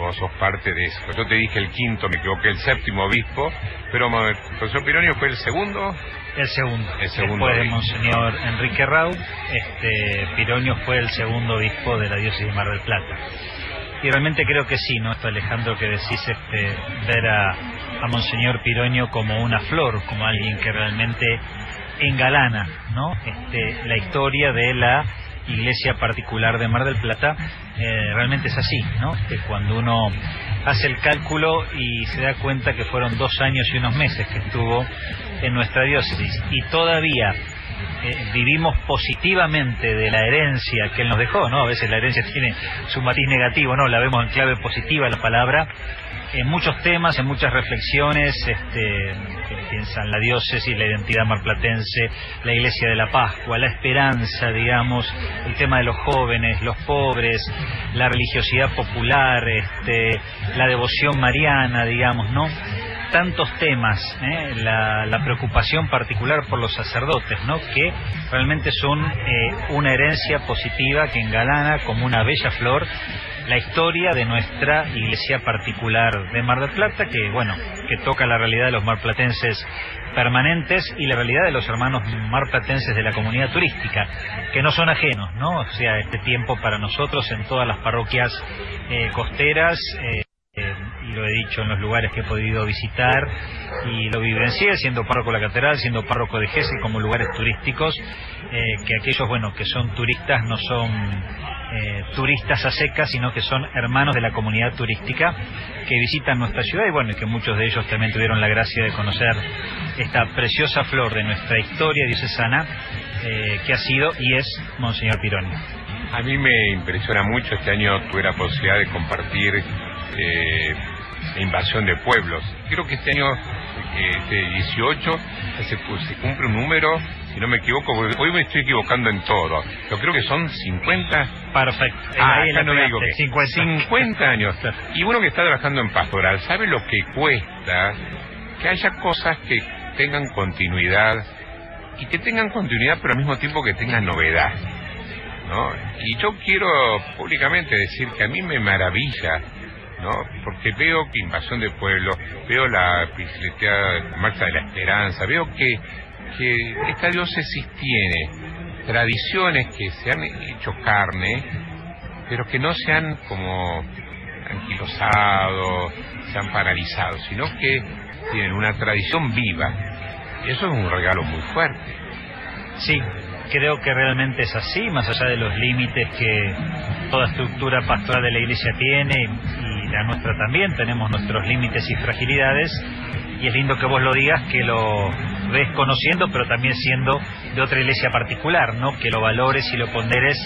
vos sos parte de eso. Yo te dije el quinto, me equivoqué, el séptimo obispo, pero el profesor Pironio fue el segundo. El segundo. El segundo Después de. Monseñor Enrique Raúl, este, Piroño fue el segundo obispo de la diócesis de Mar del Plata. Y realmente creo que sí, ¿no? Esto Alejandro que decís, este, ver a, a Monseñor Piroño como una flor, como alguien que realmente engalana, ¿no? Este, la historia de la iglesia particular de Mar del Plata, eh, realmente es así, ¿no? Que cuando uno hace el cálculo y se da cuenta que fueron dos años y unos meses que estuvo en nuestra diócesis y todavía eh, vivimos positivamente de la herencia que él nos dejó, ¿no? A veces la herencia tiene su matiz negativo, ¿no? La vemos en clave positiva la palabra, en muchos temas, en muchas reflexiones, este, que piensan la diócesis, la identidad marplatense, la iglesia de la Pascua, la esperanza, digamos, el tema de los jóvenes, los pobres, la religiosidad popular, este, la devoción mariana, digamos, ¿no? tantos temas, ¿eh? la, la preocupación particular por los sacerdotes, ¿no? que realmente son eh, una herencia positiva que engalana como una bella flor la historia de nuestra iglesia particular de Mar del Plata, que bueno, que toca la realidad de los marplatenses permanentes y la realidad de los hermanos marplatenses de la comunidad turística, que no son ajenos, ¿no? O sea, este tiempo para nosotros en todas las parroquias eh, costeras. Eh, lo he dicho en los lugares que he podido visitar y lo vivencié siendo párroco de la catedral, siendo párroco de Gesell como lugares turísticos, eh, que aquellos, bueno, que son turistas no son eh, turistas a secas, sino que son hermanos de la comunidad turística que visitan nuestra ciudad y bueno, y que muchos de ellos también tuvieron la gracia de conocer esta preciosa flor de nuestra historia diocesana eh, que ha sido y es Monseñor Pironi. A mí me impresiona mucho, este año tuve la posibilidad de compartir eh, la invasión de pueblos. Creo que este año, eh, este 18, se, cumple un número, si no me equivoco, hoy me estoy equivocando en todo. Yo creo que son 50. Perfecto. Ah, acá no me. 50. 50 años. [LAUGHS] Y uno que está trabajando en pastoral, ¿sabe lo que cuesta que haya cosas que tengan continuidad y que tengan continuidad pero al mismo tiempo que tengan novedad? ¿no? Y yo quiero públicamente decir que a mí me maravilla, ¿no? Porque veo que Invasión de Pueblo, veo la bicicleta Marcha de la Esperanza, veo que, que esta diócesis tiene tradiciones que se han hecho carne, pero que no se han como anquilosado, se han paralizado, sino que tienen una tradición viva. Eso es un regalo muy fuerte. Sí, creo que realmente es así, más allá de los límites que toda estructura pastoral de la iglesia tiene y la nuestra también, tenemos nuestros límites y fragilidades. Y es lindo que vos lo digas, que lo ves conociendo, pero también siendo de otra iglesia particular, ¿no? Que lo valores y lo ponderes,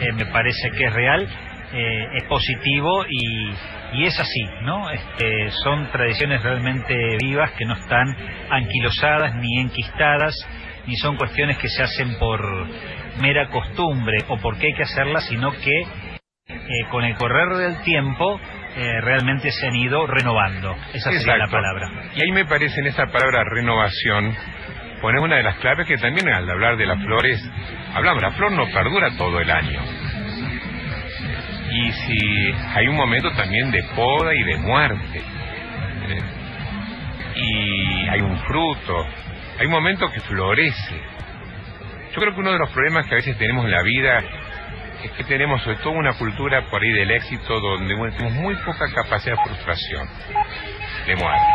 eh, me parece que es real, eh, es positivo y, y es así, ¿no? Este, son tradiciones realmente vivas que no están anquilosadas ni enquistadas, ni son cuestiones que se hacen por mera costumbre o porque hay que hacerlas, sino que eh, con el correr del tiempo eh, realmente se han ido renovando. Esa sería la Exacto. palabra. Y ahí me parece en esa palabra renovación, poner una de las claves que también al hablar de las flores, hablamos, la flor no perdura todo el año. Y si hay un momento también de poda y de muerte, ¿eh? y hay un fruto, hay un momento que florece. Yo creo que uno de los problemas que a veces tenemos en la vida es que tenemos sobre todo una cultura por ahí del éxito donde tenemos muy poca capacidad de frustración, de muerte.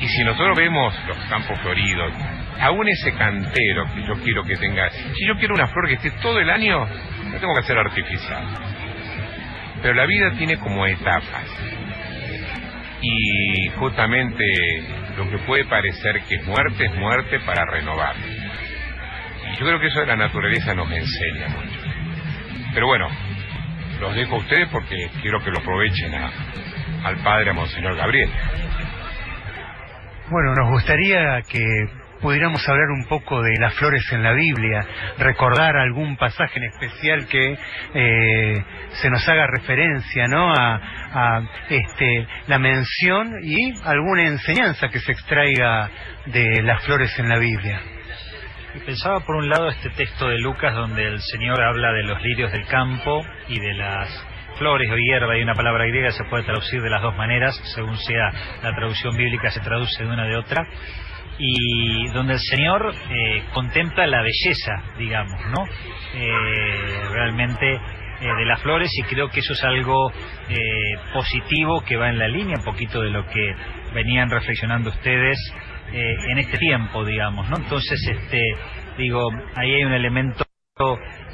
Y si nosotros vemos los campos floridos, aún ese cantero que yo quiero que tenga, si yo quiero una flor que esté todo el año, no tengo que hacer artificial. Pero la vida tiene como etapas. Y justamente lo que puede parecer que es muerte es muerte para renovar. Y yo creo que eso de la naturaleza nos enseña mucho. Pero bueno, los dejo a ustedes porque quiero que lo aprovechen a, al padre, a Monseñor Gabriel. Bueno, nos gustaría que pudiéramos hablar un poco de las flores en la Biblia, recordar algún pasaje en especial que eh, se nos haga referencia, ¿no? A, a, este, la mención y alguna enseñanza que se extraiga de las flores en la Biblia. Pensaba por un lado este texto de Lucas donde el Señor habla de los lirios del campo y de las flores o hierba y una palabra griega se puede traducir de las dos maneras, según sea la traducción bíblica se traduce de una de otra y donde el Señor eh, contempla la belleza, digamos, ¿no? Eh, realmente eh, de las flores y creo que eso es algo eh, positivo que va en la línea un poquito de lo que venían reflexionando ustedes eh, en este tiempo, digamos, ¿no? Entonces, este, digo, ahí hay un elemento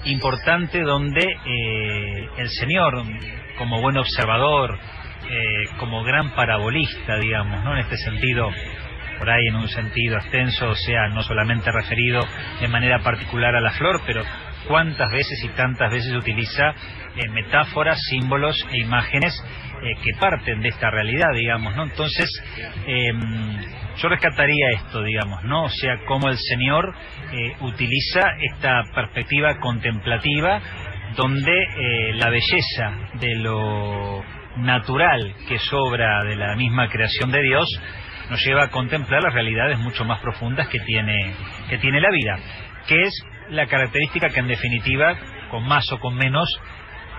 importante donde eh, el Señor, como buen observador, eh, como gran parabolista, digamos, ¿no? En este sentido, por ahí en un sentido extenso, o sea, no solamente referido de manera particular a la flor, pero cuántas veces y tantas veces utiliza eh, metáforas, símbolos e imágenes eh, que parten de esta realidad, digamos, ¿no? Entonces, eh, yo rescataría esto, digamos, ¿no? O sea, cómo el Señor eh, utiliza esta perspectiva contemplativa donde eh, la belleza de lo natural que sobra de la misma creación de Dios nos lleva a contemplar las realidades mucho más profundas que tiene, que tiene la vida, que es la característica que en definitiva, con más o con menos,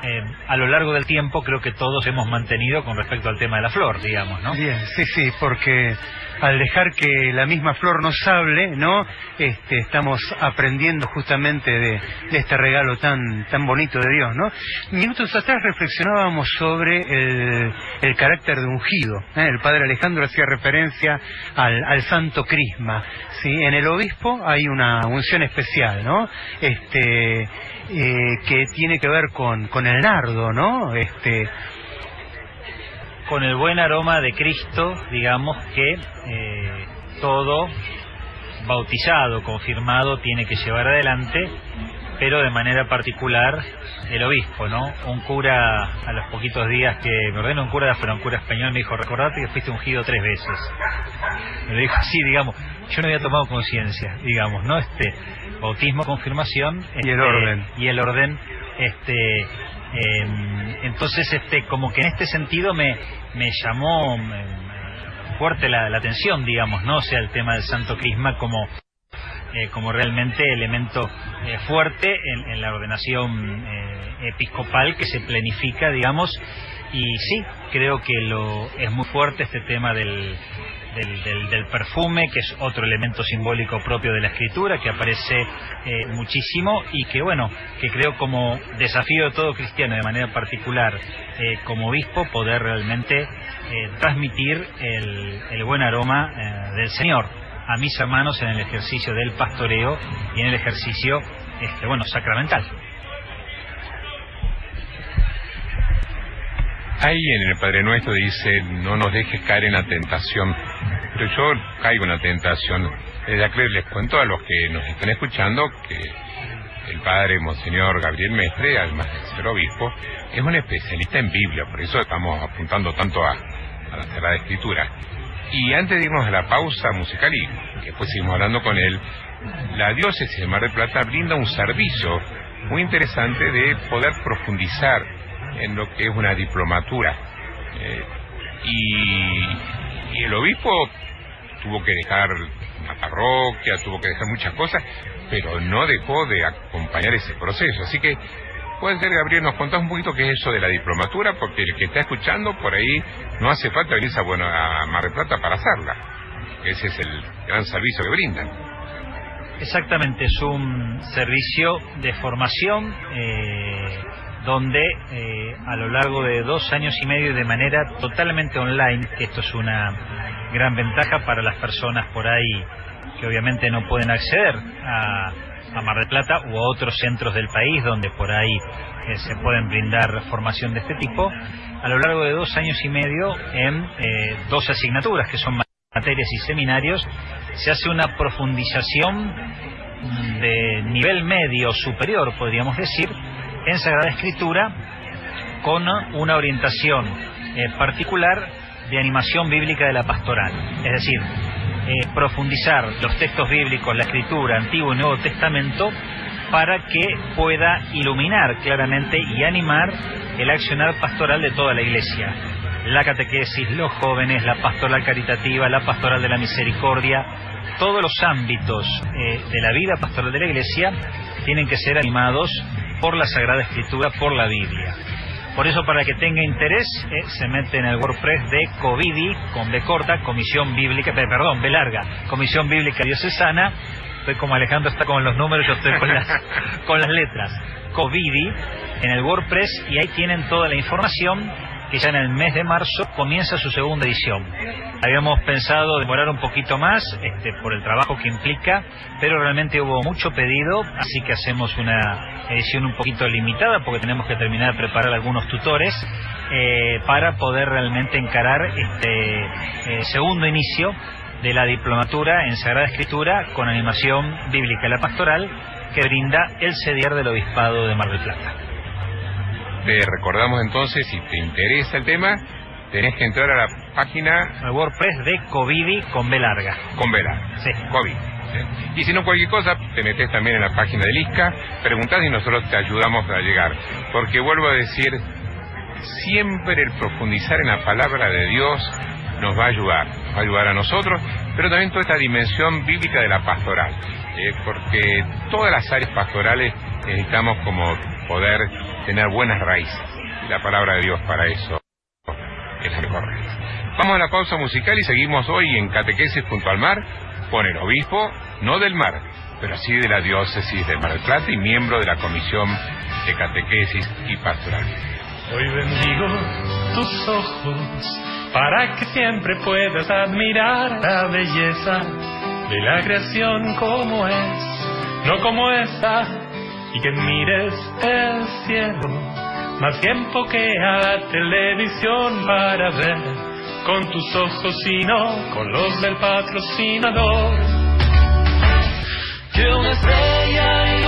eh, a lo largo del tiempo creo que todos hemos mantenido con respecto al tema de la flor, digamos, ¿no? Bien, sí, sí, porque al dejar que la misma flor nos hable, ¿no? Este, estamos aprendiendo justamente de, este regalo tan tan bonito de Dios, ¿no? Minutos atrás reflexionábamos sobre el, el carácter de ungido. ¿eh? El padre Alejandro hacía referencia al, al santo crisma. ¿sí? En el obispo hay una unción especial, ¿no? Este, eh, que tiene que ver con, con el nardo, ¿no? Este, con el buen aroma de Cristo, digamos que eh, todo bautizado, confirmado, tiene que llevar adelante, pero de manera particular el obispo, ¿no? Un cura a los poquitos días que me ordenó un cura, pero un cura español me dijo, recordate que fuiste ungido tres veces. Me lo dijo así, digamos, yo no había tomado conciencia, digamos, ¿no? Este bautismo, confirmación Y el este, orden. y el orden, este eh, entonces, este, como que en este sentido me, me llamó me- fuerte la, la atención, digamos, ¿no? O sea, el tema del Santo Crisma como, eh, como realmente elemento eh, fuerte en, la ordenación eh, episcopal que se planifica, digamos, y sí, creo que lo es muy fuerte este tema del, del, del- del perfume, que es otro elemento simbólico propio de la escritura, que aparece muchísimo y que, bueno, que creo como desafío de todo cristiano, de manera particular, como obispo, poder realmente transmitir el, el buen aroma del Señor a mis hermanos en el ejercicio del pastoreo y en el ejercicio, este, bueno, sacramental. Ahí en el Padre Nuestro dice, no nos dejes caer en la tentación. Pero yo caigo en la tentación. Desde acá les cuento a los que nos están escuchando que el Padre Monseñor Gabriel Mestre, además de ser obispo, es un especialista en Biblia, por eso estamos apuntando tanto a, a la Sagrada Escritura. Y antes de irnos a la pausa musical y después seguimos hablando con él, la diócesis de Mar del Plata brinda un servicio muy interesante de poder profundizar en lo que es una diplomatura. Eh, y, y el obispo tuvo que dejar una parroquia, tuvo que dejar muchas cosas, pero no dejó de acompañar ese proceso. Así que, puede ser, Gabriel, nos contás un poquito qué es eso de la diplomatura, porque el que está escuchando por ahí no hace falta venirse a, bueno, a Mar del Plata para hacerla. Ese es el gran servicio que brindan. Exactamente, es un servicio de formación eh, donde eh, a lo largo de dos años y medio de manera totalmente online, esto es una gran ventaja para las personas por ahí que obviamente no pueden acceder a, a Mar del Plata u a otros centros del país donde por ahí eh, se pueden brindar formación de este tipo, a lo largo de dos años y medio en eh, dos asignaturas que son materias y seminarios, se hace una profundización de nivel medio superior, podríamos decir, en Sagrada Escritura, con una orientación eh, particular de animación bíblica de la pastoral. Es decir, eh, profundizar los textos bíblicos, la Escritura, Antiguo y Nuevo Testamento, para que pueda iluminar claramente y animar el accionar pastoral de toda la Iglesia. La catequesis, los jóvenes, la pastoral caritativa, la pastoral de la misericordia, todos los ámbitos eh, de la vida pastoral de la Iglesia tienen que ser animados por la Sagrada Escritura, por la Biblia. Por eso, para que tenga interés, eh, se mete en el WordPress de COVIDI, con B corta, Comisión Bíblica, eh, perdón, B larga, Comisión Bíblica Diocesana. Estoy como Alejandro está con los números, yo estoy con las, [LAUGHS] con las letras. COVIDI, en el WordPress, y ahí tienen toda la información que ya en el mes de marzo comienza su segunda edición. Habíamos pensado demorar un poquito más este, por el trabajo que implica, pero realmente hubo mucho pedido, así que hacemos una edición un poquito limitada porque tenemos que terminar de preparar algunos tutores eh, para poder realmente encarar este eh, segundo inicio de la diplomatura en Sagrada Escritura con animación bíblica la pastoral que brinda el CEDIAR del Obispado de Mar del Plata. Te recordamos entonces, si te interesa el tema, tenés que entrar a la página... WordPress de Covidi con B larga. Con B larga. Sí. COVID. Y si no cualquier cosa, te metes también en la página del ISCA, preguntás y nosotros te ayudamos a llegar. Porque vuelvo a decir, siempre el profundizar en la palabra de Dios nos va a ayudar, nos va a ayudar a nosotros, pero también toda esta dimensión bíblica de la pastoral, eh, porque todas las áreas pastorales necesitamos como poder tener buenas raíces. Y la palabra de Dios para eso es la mejor. Vamos a la pausa musical y seguimos hoy en Catequesis junto al mar con el obispo, no del mar, pero sí de la diócesis de Mar del Plata y miembro de la Comisión de Catequesis y Pastoral. Hoy bendigo tus ojos para que siempre puedas admirar la belleza de la creación como es, no como esta, y que mires el cielo más tiempo que a la televisión para ver con tus ojos y no con los del patrocinador. Que una estrella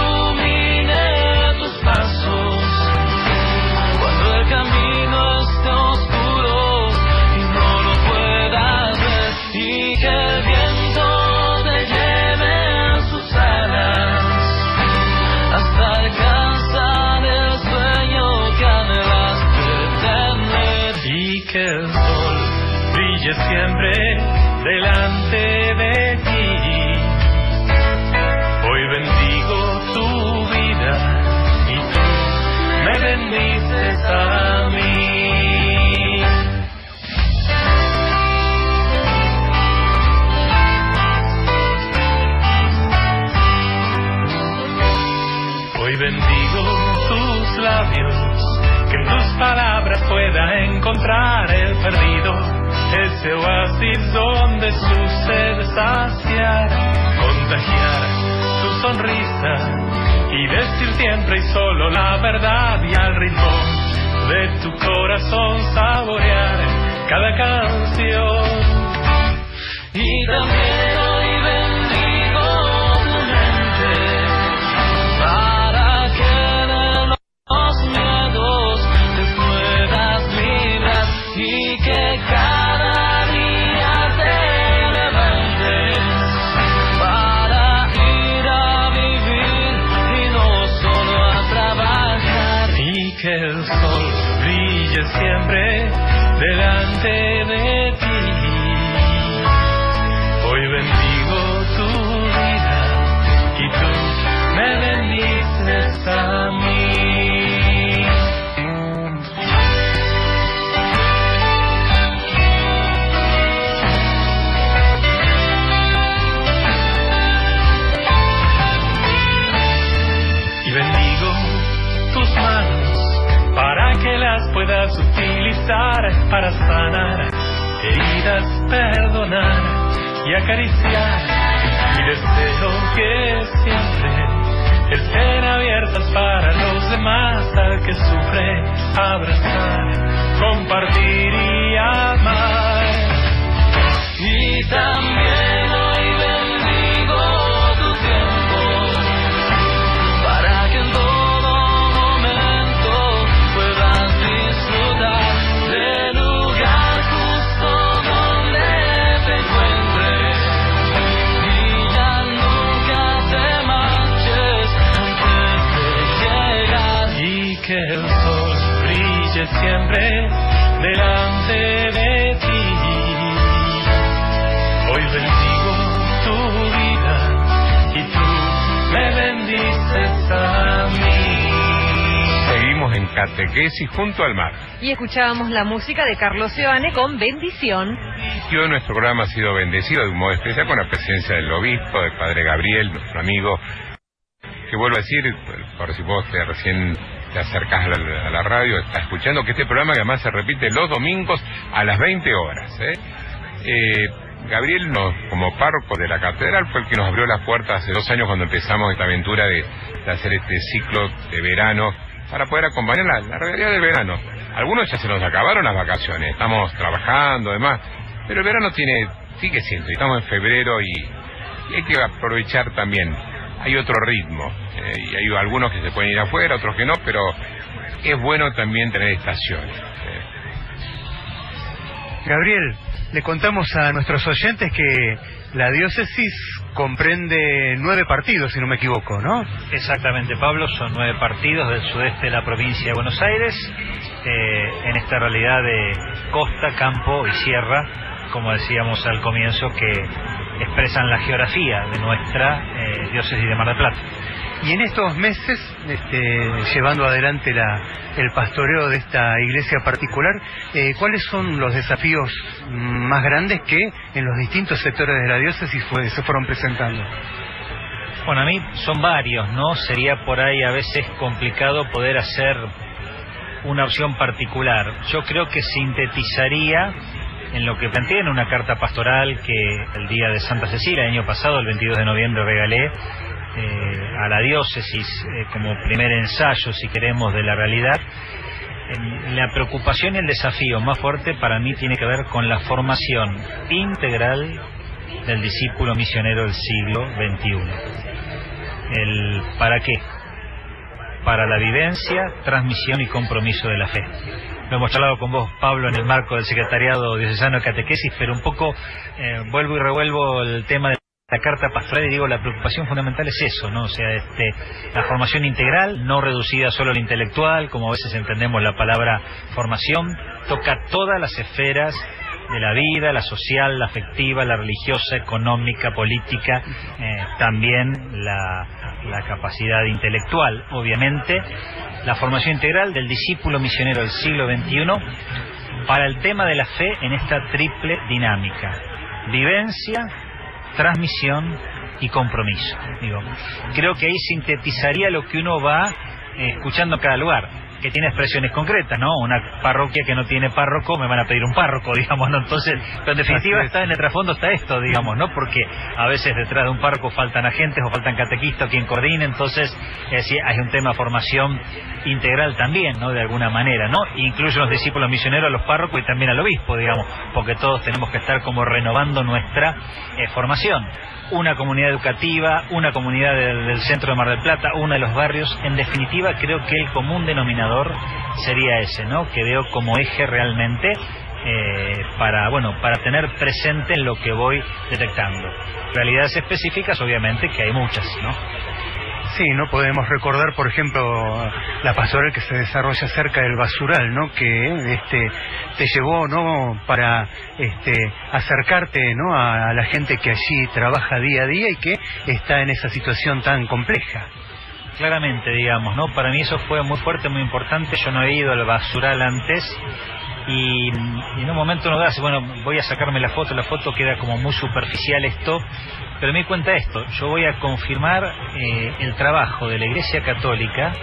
palabras pueda encontrar el perdido, ese oasis donde su sed saciar, contagiar tu sonrisa y decir siempre y solo la verdad y al ritmo de tu corazón saborear cada canción. Y también junto al mar. Y escuchábamos la música de Carlos Seoane con Bendición. Y hoy nuestro programa ha sido bendecido de un modo especial con la presencia del obispo, del padre Gabriel, nuestro amigo, que vuelvo a decir, por si vos te recién te acercás a la, a la radio, está escuchando que este programa que además se repite los domingos a las 20 horas. ¿eh? Eh, Gabriel, nos, como párroco de la catedral, fue el que nos abrió las puertas hace dos años cuando empezamos esta aventura de, de hacer este ciclo de verano para poder acompañar la, realidad del verano. Algunos ya se nos acabaron las vacaciones, estamos trabajando, además, pero el verano tiene sigue siendo, estamos en febrero y, y hay que aprovechar también. Hay otro ritmo, eh, y hay algunos que se pueden ir afuera, otros que no, pero es bueno también tener estaciones. eh. Gabriel, le contamos a nuestros oyentes que la diócesis comprende nueve partidos, si no me equivoco, ¿no? Exactamente, Pablo, son nueve partidos del sudeste de la provincia de Buenos Aires, eh, en esta realidad de costa, campo y sierra, como decíamos al comienzo, que expresan la geografía de nuestra eh, diócesis de Mar del Plata. Y en estos meses, este, llevando adelante la, el pastoreo de esta iglesia particular, eh, ¿cuáles son los desafíos más grandes que en los distintos sectores de la diócesis fue- se fueron presentando? Bueno, a mí son varios, ¿no? Sería por ahí a veces complicado poder hacer una opción particular. Yo creo que sintetizaría en lo que planteé en una carta pastoral que el día de Santa Cecilia, el año pasado, el 22 de noviembre, regalé eh, a la diócesis eh, como primer ensayo, si queremos, de la realidad. La preocupación y el desafío más fuerte para mí tiene que ver con la formación integral del discípulo misionero del siglo XXI. El ¿Para qué? Para la vivencia, transmisión y compromiso de la fe. Lo hemos charlado con vos, Pablo, en el marco del Secretariado Diocesano de Catequesis, pero un poco eh, vuelvo y revuelvo el tema de la carta pastoral y digo, la preocupación fundamental es eso, ¿no? O sea, este, la formación integral, no reducida solo al intelectual, como a veces entendemos la palabra formación, toca todas las esferas de la vida, la social, la afectiva, la religiosa, económica, política, eh, también la, la capacidad intelectual, obviamente, la formación integral del discípulo misionero del siglo XXI para el tema de la fe en esta triple dinámica, vivencia, transmisión y compromiso. Digo, creo que ahí sintetizaría lo que uno va eh, escuchando en cada lugar, que tiene expresiones concretas, ¿no? Una parroquia que no tiene párroco, me van a pedir un párroco, [LAUGHS] digamos, ¿no? Entonces, pero en definitiva está en el trasfondo está esto, digamos, ¿no? Porque a veces detrás de un párroco faltan agentes o faltan catequistas quien coordine, entonces, es decir, hay un tema de formación integral también, ¿no? De alguna manera, ¿no? Incluye los discípulos misioneros, a los párrocos y también al obispo, digamos, porque todos tenemos que estar como renovando nuestra eh, formación. Una comunidad educativa, una comunidad del, del centro de Mar del Plata, uno de los barrios. En definitiva, creo que el común denominador sería ese, ¿no? Que veo como eje realmente eh, para, bueno, para tener presente lo que voy detectando. Realidades específicas, obviamente, que hay muchas, ¿no? Sí, no podemos recordar, por ejemplo, la pastoral que se desarrolla cerca del basural, ¿no? Que este te llevó, ¿no? Para este acercarte, ¿no? A, a la gente que allí trabaja día a día y que está en esa situación tan compleja. Claramente, digamos, ¿no? Para mí eso fue muy fuerte, muy importante. Yo no he ido al basural antes y, y en un momento uno dice, bueno, voy a sacarme la foto, la foto queda como muy superficial esto, pero me di cuenta de esto. Yo voy a confirmar eh, el trabajo de la Iglesia Católica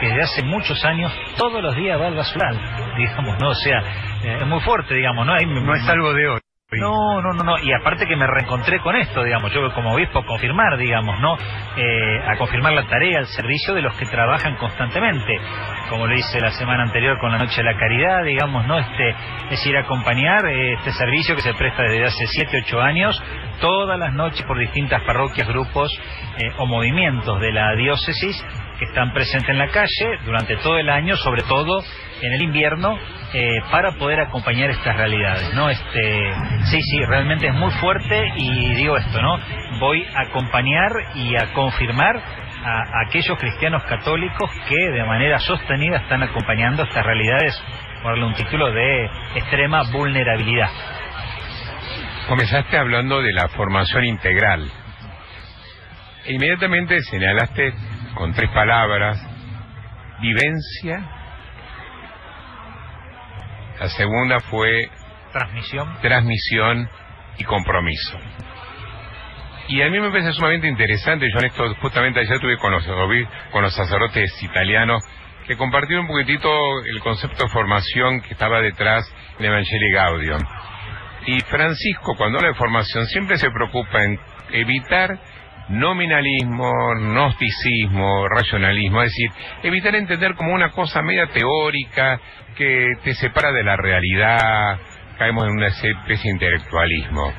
que desde hace muchos años todos los días va al basural, [LAUGHS] digamos, ¿no? O sea, eh, es muy fuerte, digamos, ¿no? Hay- No es algo de hoy. No, no, no, no. Y aparte que me reencontré con esto, digamos, yo como obispo confirmar, digamos, ¿no? Eh, a confirmar la tarea, el servicio de los que trabajan constantemente. Como lo hice la semana anterior con la Noche de la Caridad, digamos, ¿no? Este, es decir, acompañar eh, este servicio que se presta desde hace 7, 8 años, todas las noches por distintas parroquias, grupos eh, o movimientos de la diócesis que están presentes en la calle durante todo el año, sobre todo en el invierno, eh, para poder acompañar estas realidades, ¿no? Este, sí, sí, realmente es muy fuerte y digo esto, ¿no? Voy a acompañar y a confirmar a, aquellos cristianos católicos que de manera sostenida están acompañando estas realidades ponerle un título de extrema vulnerabilidad. Comenzaste hablando de la formación integral. Inmediatamente señalaste con tres palabras, vivencia. La segunda fue Transmisión. transmisión y compromiso. Y a mí me parece sumamente interesante, yo en esto justamente ayer tuve con los, con los sacerdotes italianos que compartieron un poquitito el concepto de formación que estaba detrás del Evangelii Gaudium. Y Francisco, cuando habla de formación, siempre se preocupa en evitar nominalismo, gnosticismo, racionalismo, es decir, evitar entender como una cosa media teórica que te separa de la realidad, caemos en una especie de intelectualismo.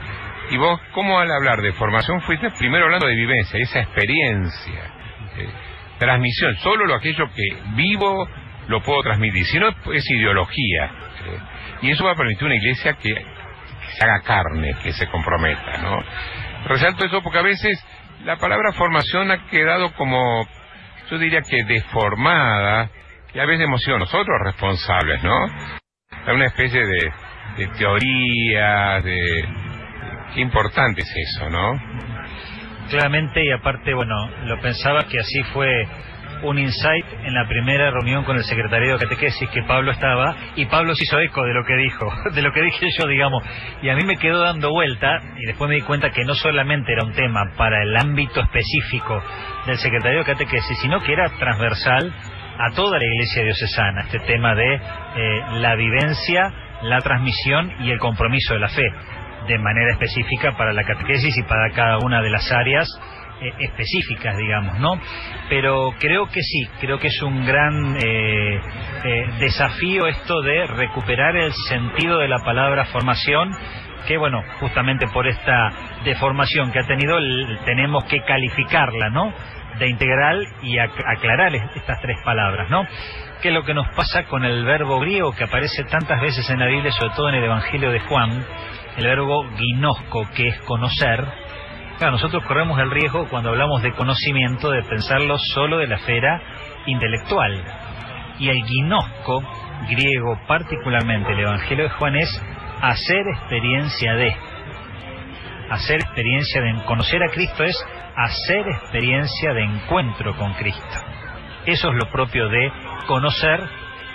Y vos, ¿cómo al hablar de formación fuiste primero hablando de vivencia, esa experiencia, transmisión, solo lo aquello que vivo lo puedo transmitir, si no es ideología. eh, y eso va a permitir una iglesia que, que se haga carne, que se comprometa, ¿no? Resalto eso porque a veces la palabra formación ha quedado como, yo diría que deformada, y a veces hemos sido nosotros responsables, ¿no? Hay una especie de, de teoría, de... Qué importante es eso, ¿no? Claramente, y aparte, bueno, lo pensaba que así fue un insight en la primera reunión con el secretario de catequesis que Pablo estaba y Pablo se hizo eco de lo que dijo, [LAUGHS] de lo que dije yo, digamos, y a mí me quedó dando vuelta y después me di cuenta que no solamente era un tema para el ámbito específico del secretario de catequesis, sino que era transversal a toda la iglesia diocesana, este tema de eh, la vivencia, la transmisión y el compromiso de la fe, de manera específica para la catequesis y para cada una de las áreas eh, específicas, digamos, ¿no? Pero creo que sí, creo que es un gran eh, eh, desafío esto de recuperar el sentido de la palabra formación, que bueno, justamente por esta deformación que ha tenido, tenemos que calificarla, ¿no? De integral y ac- aclarar es- estas tres palabras, ¿no? ¿Qué es lo que nos pasa con el verbo griego que aparece tantas veces en la Biblia, sobre todo en el Evangelio de Juan, el verbo ginosco, que es conocer, Claro, nosotros corremos el riesgo cuando hablamos de conocimiento de pensarlo solo de la esfera intelectual. Y el ginosco, griego particularmente, el Evangelio de Juan es hacer experiencia de. Hacer experiencia de conocer a Cristo es hacer experiencia de encuentro con Cristo. Eso es lo propio de conocer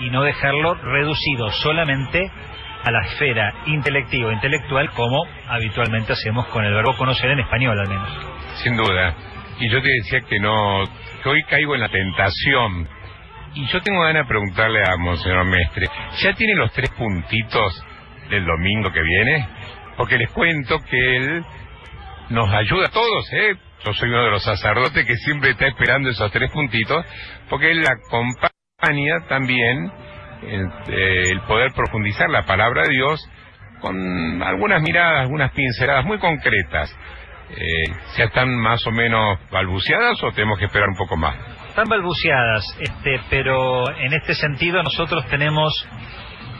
y no dejarlo reducido solamente a la esfera intelectiva, intelectual, como habitualmente hacemos con el verbo conocer en español al menos. Sin duda. Y yo te decía que no, que hoy caigo en la tentación. Y yo tengo ganas de preguntarle a Monseñor Mestre, ¿ya tiene los tres puntitos del domingo que viene? Porque les cuento que él nos ayuda a todos, ¿eh? Yo soy uno de los sacerdotes que siempre está esperando esos tres puntitos, porque él acompaña también el, eh, el poder profundizar la palabra de Dios con algunas miradas, algunas pinceladas muy concretas. Eh, ¿Ya están más o menos balbuceadas o tenemos que esperar un poco más? Están balbuceadas, este, pero en este sentido nosotros tenemos,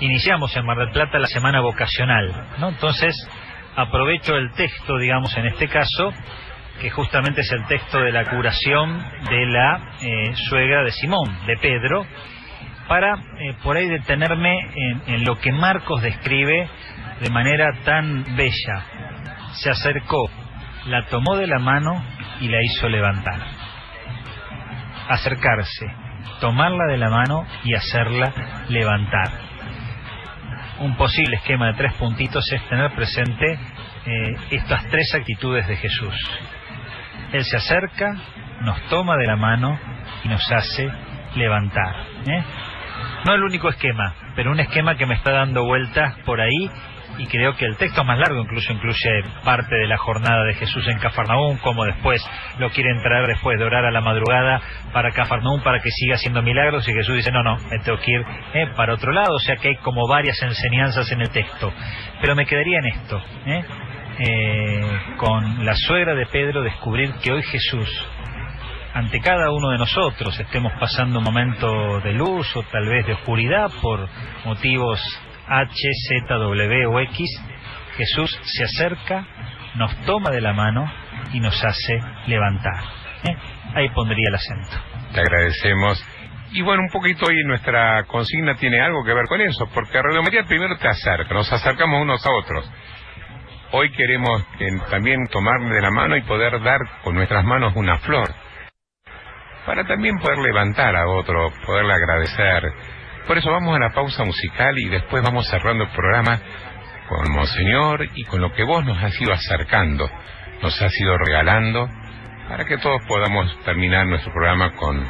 iniciamos en Mar del Plata la semana vocacional, ¿no? Entonces aprovecho el texto, digamos, en este caso, que justamente es el texto de la curación de la eh, suegra de Simón, de Pedro, para eh, por ahí detenerme en, lo que Marcos describe de manera tan bella. Se acercó, la tomó de la mano y la hizo levantar. Acercarse, tomarla de la mano y hacerla levantar. Un posible esquema de tres puntitos es tener presente eh, estas tres actitudes de Jesús. Él se acerca, nos toma de la mano y nos hace levantar. ¿eh? No el único esquema, pero un esquema que me está dando vueltas por ahí y creo que el texto más largo incluso incluye parte de la jornada de Jesús en Cafarnaúm, como después lo quieren traer después de orar a la madrugada para Cafarnaúm para que siga haciendo milagros y Jesús dice, no, no, me tengo que ir eh, para otro lado, o sea que hay como varias enseñanzas en el texto. Pero me quedaría en esto, ¿eh? Eh, con la suegra de Pedro descubrir que hoy Jesús ante cada uno de nosotros estemos pasando un momento de luz o tal vez de oscuridad por motivos H, Z, W o X, Jesús se acerca, nos toma de la mano y nos hace levantar. ¿eh? Ahí pondría el acento. Te agradecemos Y bueno, un poquito hoy nuestra consigna tiene algo que ver con eso, porque Radio María primero te acerca, nos acercamos unos a otros. Hoy queremos que también tomar de la mano y poder dar con nuestras manos una flor, para también poder levantar a otro, poderle agradecer. Por eso vamos a la pausa musical y después vamos cerrando el programa con Monseñor y con lo que vos nos has ido acercando, nos has ido regalando, para que todos podamos terminar nuestro programa con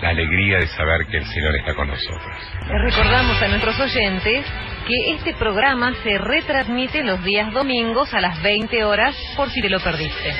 la alegría de saber que el Señor está con nosotros. Recordamos a nuestros oyentes que este programa se retransmite los días domingos a las 20 horas por si te lo perdiste.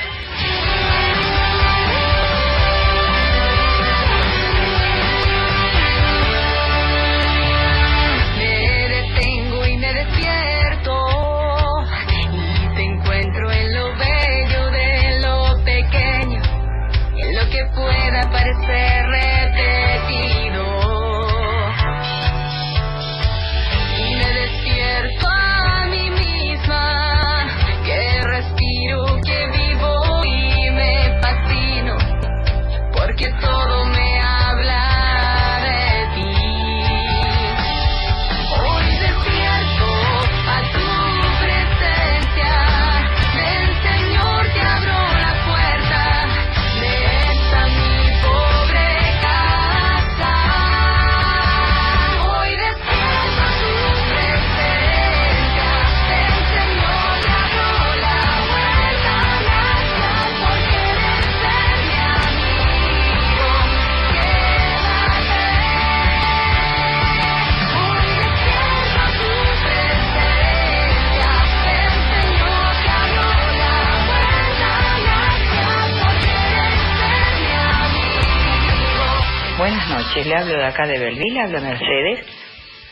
De acá de Belville, habla Mercedes,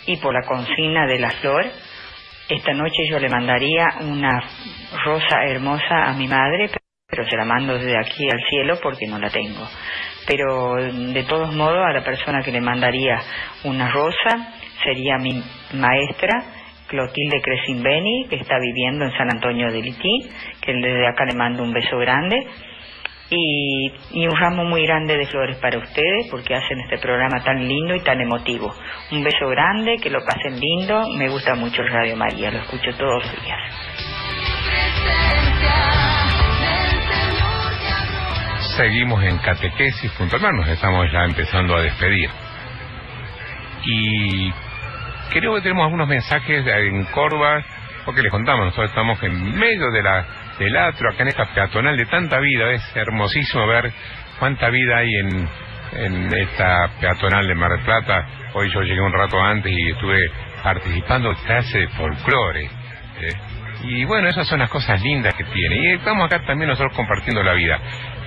y por la consigna de la flor, esta noche yo le mandaría una rosa hermosa a mi madre, pero se la mando desde aquí al cielo porque no la tengo. Pero de todos modos, a la persona que le mandaría una rosa sería mi maestra, Clotilde Cresimbeni, que está viviendo en San Antonio de Lití, que desde acá le mando un beso grande y, y un ramo muy grande de flores para ustedes porque hacen este programa tan lindo y tan emotivo. Un beso grande, que lo pasen lindo. Me gusta mucho Radio María, lo escucho todos los días. Seguimos en catequesis junto al mar, nos estamos ya empezando a despedir. Y creo que tenemos algunos mensajes en Córdoba, porque les contamos, nosotros estamos en medio de la, del atro, acá en esta peatonal de tanta vida, es hermosísimo ver cuánta vida hay en, en esta peatonal de Mar del Plata. Hoy yo llegué un rato antes y estuve participando en clase de folclore. ¿eh? Y bueno, esas son las cosas lindas que tiene. Y estamos acá también nosotros compartiendo la vida.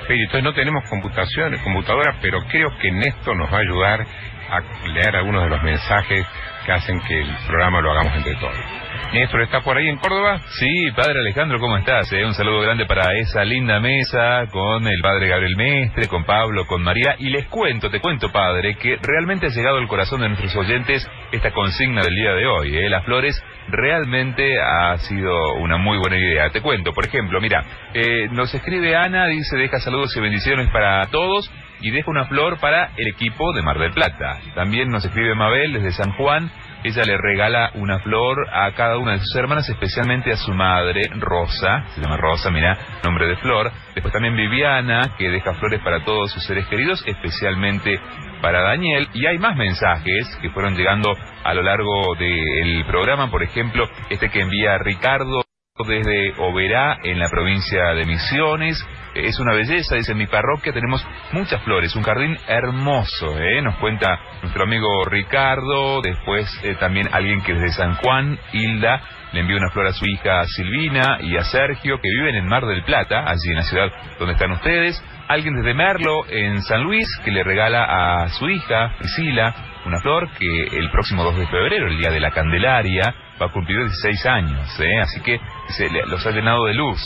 Pero entonces no tenemos computación, computadora, pero creo que Néstor nos va a ayudar a leer algunos de los mensajes que hacen que el programa lo hagamos entre todos. Néstor, ¿está por ahí en Córdoba? Sí, padre Alejandro, ¿cómo estás? Eh, un saludo grande para esa linda mesa con el padre Gabriel Mestre, con Pablo, con María. Y les cuento, te cuento, padre, que realmente ha llegado al corazón de nuestros oyentes esta consigna del día de hoy. Eh. Las flores realmente ha sido una muy buena idea. Te cuento, por ejemplo, mira, eh, nos escribe Ana, dice, deja saludos y bendiciones para todos y deja una flor para el equipo de Mar del Plata. También nos escribe Mabel desde San Juan. Ella le regala una flor a cada una de sus hermanas, especialmente a su madre, Rosa. Se llama Rosa, mira, nombre de flor. Después también Viviana, que deja flores para todos sus seres queridos, especialmente para Daniel. Y hay más mensajes que fueron llegando a lo largo del programa. Por ejemplo, este que envía Ricardo desde Oberá, en la provincia de Misiones. Es una belleza, dice, mi parroquia tenemos muchas flores, un jardín hermoso, ¿eh? Nos cuenta nuestro amigo Ricardo, después eh, también alguien que desde San Juan, Hilda, le envió una flor a su hija Silvina y a Sergio, que viven en Mar del Plata, allí en la ciudad donde están ustedes. Alguien desde Merlo, en San Luis, que le regala a su hija, Priscila, una flor que el próximo 2 de febrero, el día de la Candelaria, va a cumplir 16 años, ¿eh? así que se los ha llenado de luz.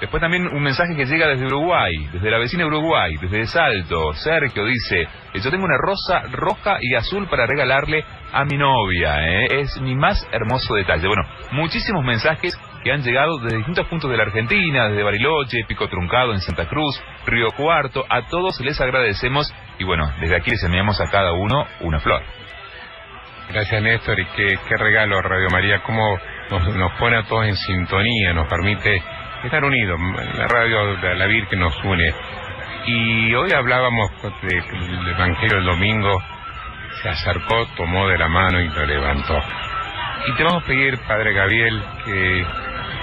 Después también un mensaje que llega desde Uruguay, desde la vecina Uruguay, desde Salto. Sergio dice, eh, yo tengo una rosa roja y azul para regalarle a mi novia, ¿eh? es mi más hermoso detalle. Bueno, muchísimos mensajes que han llegado desde distintos puntos de la Argentina, desde Bariloche, Pico Truncado en Santa Cruz, Río Cuarto. A todos les agradecemos Y bueno, desde aquí les enviamos a cada uno una flor. Gracias Néstor y qué, qué regalo Radio María, cómo nos, nos pone a todos en sintonía, nos permite estar unidos, la radio de la Virgen nos une. Y hoy hablábamos del Evangelio del domingo, se acercó, tomó de la mano y lo levantó. Y te vamos a pedir, Padre Gabriel, que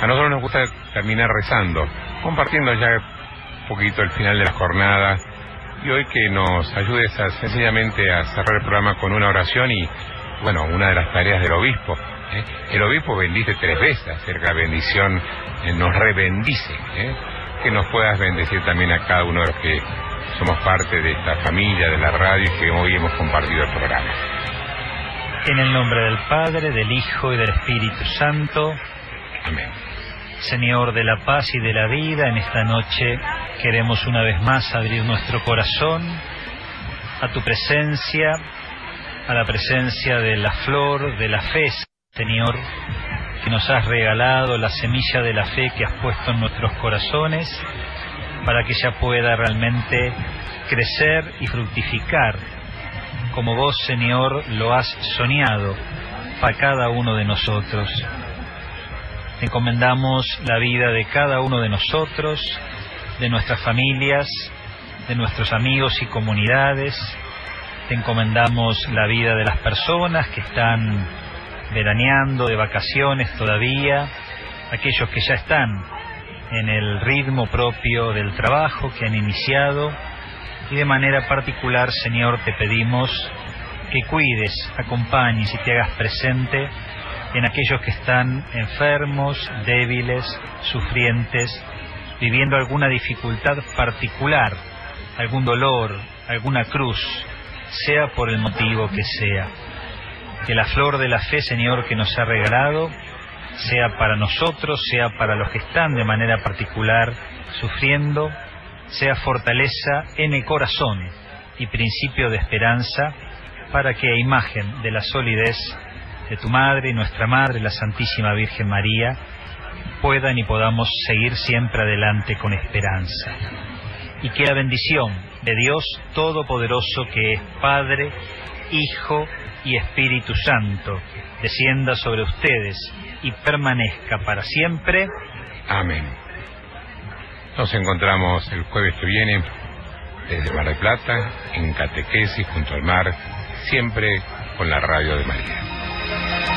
a nosotros nos gusta terminar rezando, compartiendo ya un poquito el final de la jornada y hoy que nos ayudes a, sencillamente a cerrar el programa con una oración y, bueno, una de las tareas del obispo. ¿eh? El obispo bendice tres veces, acerca de bendición, eh, nos rebendice. ¿eh? Que nos puedas bendecir también a cada uno de los que somos parte de esta familia, de la radio y que hoy hemos compartido el programa. En el nombre del Padre, del Hijo y del Espíritu Santo. Amén. Señor de la paz y de la vida, en esta noche queremos una vez más abrir nuestro corazón a tu presencia, a la presencia de la flor de la fe, Señor, que nos has regalado la semilla de la fe que has puesto en nuestros corazones para que ella pueda realmente crecer y fructificar, como vos, Señor, lo has soñado para cada uno de nosotros. Te encomendamos la vida de cada uno de nosotros, de nuestras familias, de nuestros amigos y comunidades. Te encomendamos la vida de las personas que están veraneando, de vacaciones todavía, aquellos que ya están en el ritmo propio del trabajo que han iniciado y de manera particular, Señor, te pedimos que cuides, acompañes y te hagas presente en aquellos que están enfermos, débiles, sufrientes, viviendo alguna dificultad particular, algún dolor, alguna cruz, sea por el motivo que sea. Que la flor de la fe, Señor, que nos ha regalado, sea para nosotros, sea para los que están de manera particular sufriendo, sea fortaleza en el corazón y principio de esperanza para que a imagen de la solidez de tu Madre y nuestra Madre, la Santísima Virgen María, puedan y podamos seguir siempre adelante con esperanza. Y que la bendición de Dios Todopoderoso, que es Padre, Hijo y Espíritu Santo, descienda sobre ustedes y permanezca para siempre. Amén. Nos encontramos el jueves que viene desde Mar del Plata, en Catequesis, junto al mar, siempre con la radio de María.